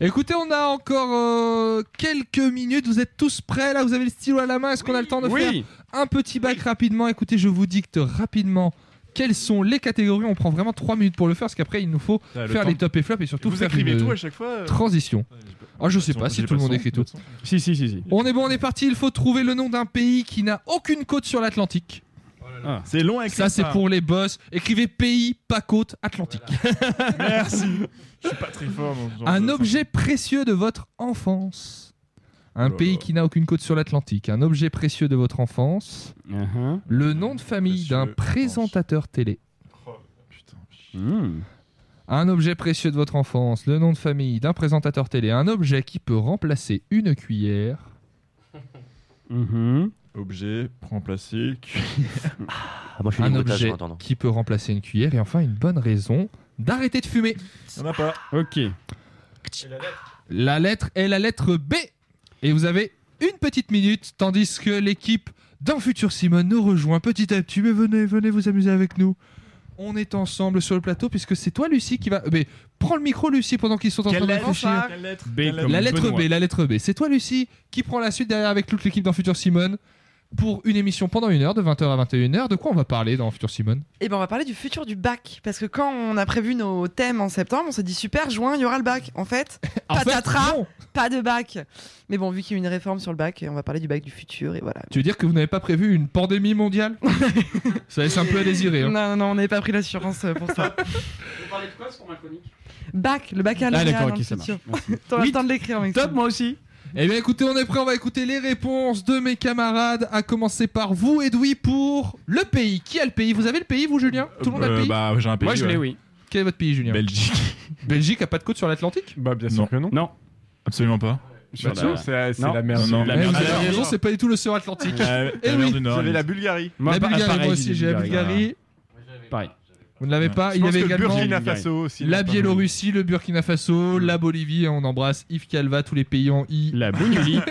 Écoutez, on a encore euh, quelques minutes. Vous êtes tous prêts? Là Vous avez le stylo à la main Est-ce qu'on a le temps de Oui. faire un petit bac rapidement? Écoutez, je vous dicte rapidement quelles sont les catégories. On prend vraiment 3 minutes pour le faire parce qu'après il nous faut Ah, le faire temps. les top et flop et surtout Vous faire écrivez une tout à chaque fois euh transition. Ah, je sais pas si tout le monde écrit tout. Si, si, si, si. On est bon, on est parti. Il faut trouver le nom d'un pays qui n'a aucune côte sur l'Atlantique. Ah. C'est long avec Ça, c'est pour les boss. Écrivez pays, pas côte, Atlantique. Merci. Je suis pas très fort. dans ce genre Un de- objet précieux de votre enfance. Un Oh pays qui n'a aucune côte sur l'Atlantique. Un objet précieux de votre enfance. Uh-huh. Le nom de famille d'un présentateur télé. Oh, putain. Hmm. Un objet précieux de votre enfance. Le nom de famille d'un présentateur télé. Un objet qui peut remplacer une cuillère. Mhm. Objet, remplacer, cuillère. Ah, moi je fais Un objet en attendant. qui peut remplacer une cuillère. Et enfin, une bonne raison d'arrêter de fumer. On a pas. Ok. La lettre est la lettre B. Et vous avez une petite minute, tandis que l'équipe d'un futur Simone nous rejoint petit à petit. Mais venez, venez vous amuser avec nous. On est ensemble sur le plateau puisque c'est toi, Lucie, qui va. Mais prends le micro, Lucie, pendant qu'ils sont en Quelle train de lettre réfléchir. B comme La lettre Benoît. B, la lettre B. C'est toi, Lucie, qui prend la suite derrière avec toute l'équipe dans Futur Simone pour une émission pendant une heure, de 20h à 21h. De quoi on va parler dans Futur Simone? Et ben on va parler du futur du bac parce que quand on a prévu nos thèmes en septembre, on s'est dit super, juin il y aura le bac. En fait, En patatras, pas de bac. Mais bon, vu qu'il y a eu une réforme sur le bac, on va parler du bac du futur et voilà. Tu veux dire que vous n'avez pas prévu une pandémie mondiale? Ça laisse un peu à désirer. hein. Non, non, non, on n'avait pas pris l'assurance euh, pour ça. Vous parlez de quoi sur ma chronique bac, le bac à Ah d'accord, ok, le ça futur. marche. Merci. T'auras Oui, le temps de l'écrire, mec. Top, moi aussi. Eh bien écoutez, on est prêt, on va écouter les réponses de mes camarades, à commencer par vous, Edoui, pour le pays. Qui a le pays? Vous avez le pays, vous, Julien? Tout le monde a le Euh, pays? Bah, j'ai un pays. Moi, je l'ai, ouais. oui. Quel est votre pays, Julien? Belgique. Belgique a pas de côte sur l'Atlantique? Bah, bien Non. sûr que non. Non. Absolument pas. Bah, Sur la- c'est c'est Non. la mer Non, la Eh, du avez Nord. raison, c'est pas du tout l'océan Atlantique. La, Eh la mer oui. du Nord. Avez la. Bulgarie. Moi, la pa- Bulgarie, pareil, moi j'ai aussi, dit j'ai la. Bulgarie. Pareil. Vous ne l'avez pas Je Il y avait également Burkina Bulgarie. Faso aussi. la Biélorussie, le Burkina Faso, la Bolivie, et on embrasse Yves Calva, tous les pays en I. La Bougnouli.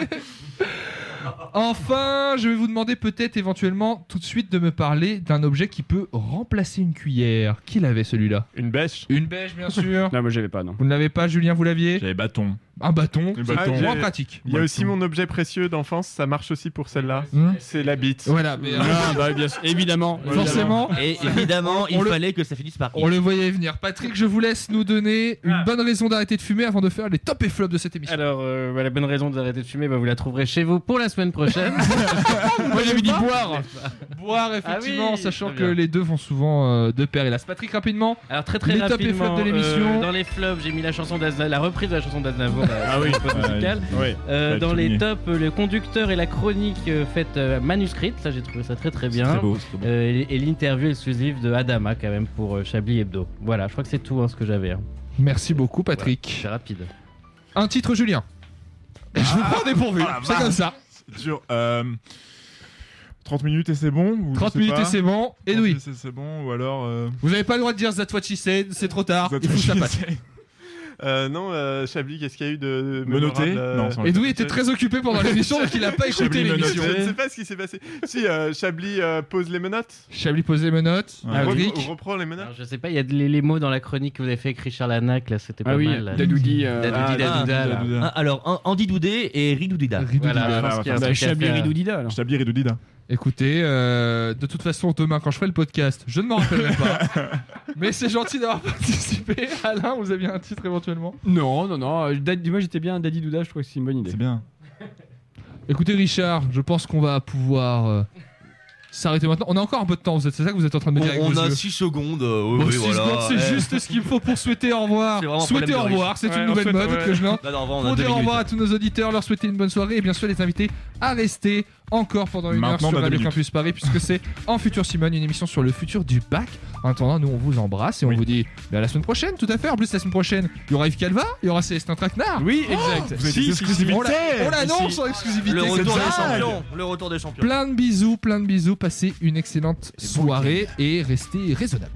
Enfin, je vais vous demander peut-être éventuellement tout de suite de me parler d'un objet qui peut remplacer une cuillère. Qui l'avait celui-là? Une bêche. Une bêche, bien sûr. non, moi, j'avais pas, non. Vous ne l'avez pas, Julien, vous l'aviez? J'avais bâton. Un bâton. Un bâton. Moins pratique. Il y a aussi mon objet précieux d'enfance, ça marche aussi pour celle-là. Hmm C'est la bite. Voilà, mais euh, Ah, bah, bien sûr, évidemment. forcément, Et évidemment, il le- fallait que ça finisse par. on le voyait venir. Patrick, je vous laisse nous donner une Ah. bonne raison d'arrêter de fumer avant de faire les top et flops de cette émission. Alors, euh, bah, la bonne raison d'arrêter de fumer, bah, vous la trouverez chez vous pour la semaine prochaine. Moi, j'avais dit boire. Boire, effectivement, Ah oui, sachant que les deux vont souvent euh, de pair. Hélas, Patrick, rapidement. Alors très très Les top et flops de l'émission. euh, dans les flops, j'ai mis la chanson la reprise de la chanson d'Aznavour. Ah oui. musicale. Ouais. Euh, Ouais, dans les tops, euh, le conducteur et la chronique euh, faite euh, manuscrite, ça j'ai trouvé ça très très bien. très beau. beau. Euh, et et l'interview exclusive de Adama quand même pour euh, Chablis Hebdo. Voilà, je crois que c'est tout hein, ce que j'avais. hein. Merci beaucoup, Patrick. C'est rapide. Un titre, Julien. Je vous prends dépourvu. Ah, c'est comme ça. Dur. Euh, 30 minutes et c'est bon ou je 30 sais minutes pas et c'est bon. 30 Edoui. minutes et c'est bon ou alors. euh, Vous n'avez pas le droit de dire That's what she said, c'est trop tard. That's Il faut que ça what passe. Euh, non, euh, Chablis, qu'est-ce qu'il y a eu de. Me noter mémorable, euh, Non, sans Edoui était très occupé pendant l'émission donc il n'a pas écouté l'émission. Je ne sais pas ce qui s'est passé. si, euh, Chablis euh, pose les menottes. Chablis pose les menottes. Ouais. Patrick. Repre- reprend les menottes. Alors, je sais pas, il y a de- les, les mots dans la chronique que vous avez fait avec Richard Lanac, là c'était pas Ah oui, mal. là. Dadoudi. euh, Dadoudi, ah, Dadouda, là. Dadouda. Ah, alors, An- Andy Doudé et Ridoudida. Ridoudida. Voilà, je Ah, pense qu'il y a un truc à Chablis. Ridoudida, alors. Chablis et Doudida. Écoutez, euh, de toute façon, demain, quand je ferai le podcast, je ne m'en rappelle même pas. Mais c'est gentil d'avoir participé. Alain, vous aviez un titre éventuellement? Non, non, non. euh, Dad- Moi, j'étais bien Daddy Douda, je trouve que c'est une bonne idée. C'est bien. Écoutez, Richard, je pense qu'on va pouvoir euh, s'arrêter maintenant. On a encore un peu de temps, vous êtes- c'est ça que vous êtes en train de me dire avec On, vos a yeux 6 secondes. euh, oui, Bon, oui, six voilà. secondes, c'est Eh. juste ce qu'il me faut pour souhaiter au revoir. C'est vraiment un Souhaiter problème au de revoir, c'est Ouais, une nouvelle fait, mode ouais. que je lance. Non, non, on a Pour deux dire au revoir à tous nos auditeurs, leur souhaiter une bonne soirée et bien sûr les inviter à rester encore pendant une Maintenant, heure on sur Radio. Campus Paris puisque c'est En Futur Simone, une émission sur le futur du bac. En attendant, nous on vous embrasse et on Oui. vous dit bah, à la semaine prochaine, tout à fait. En plus, la semaine prochaine, il y aura Yves Calva, il y aura Célestin Traquenard. Oui, exact. Avez Si, exclusivités On la- on l'annonce Si. en exclusivité. Le c'est retour des champions. Le retour des champions. Plein de bisous, plein de bisous. Passez une excellente soirée et restez raisonnable.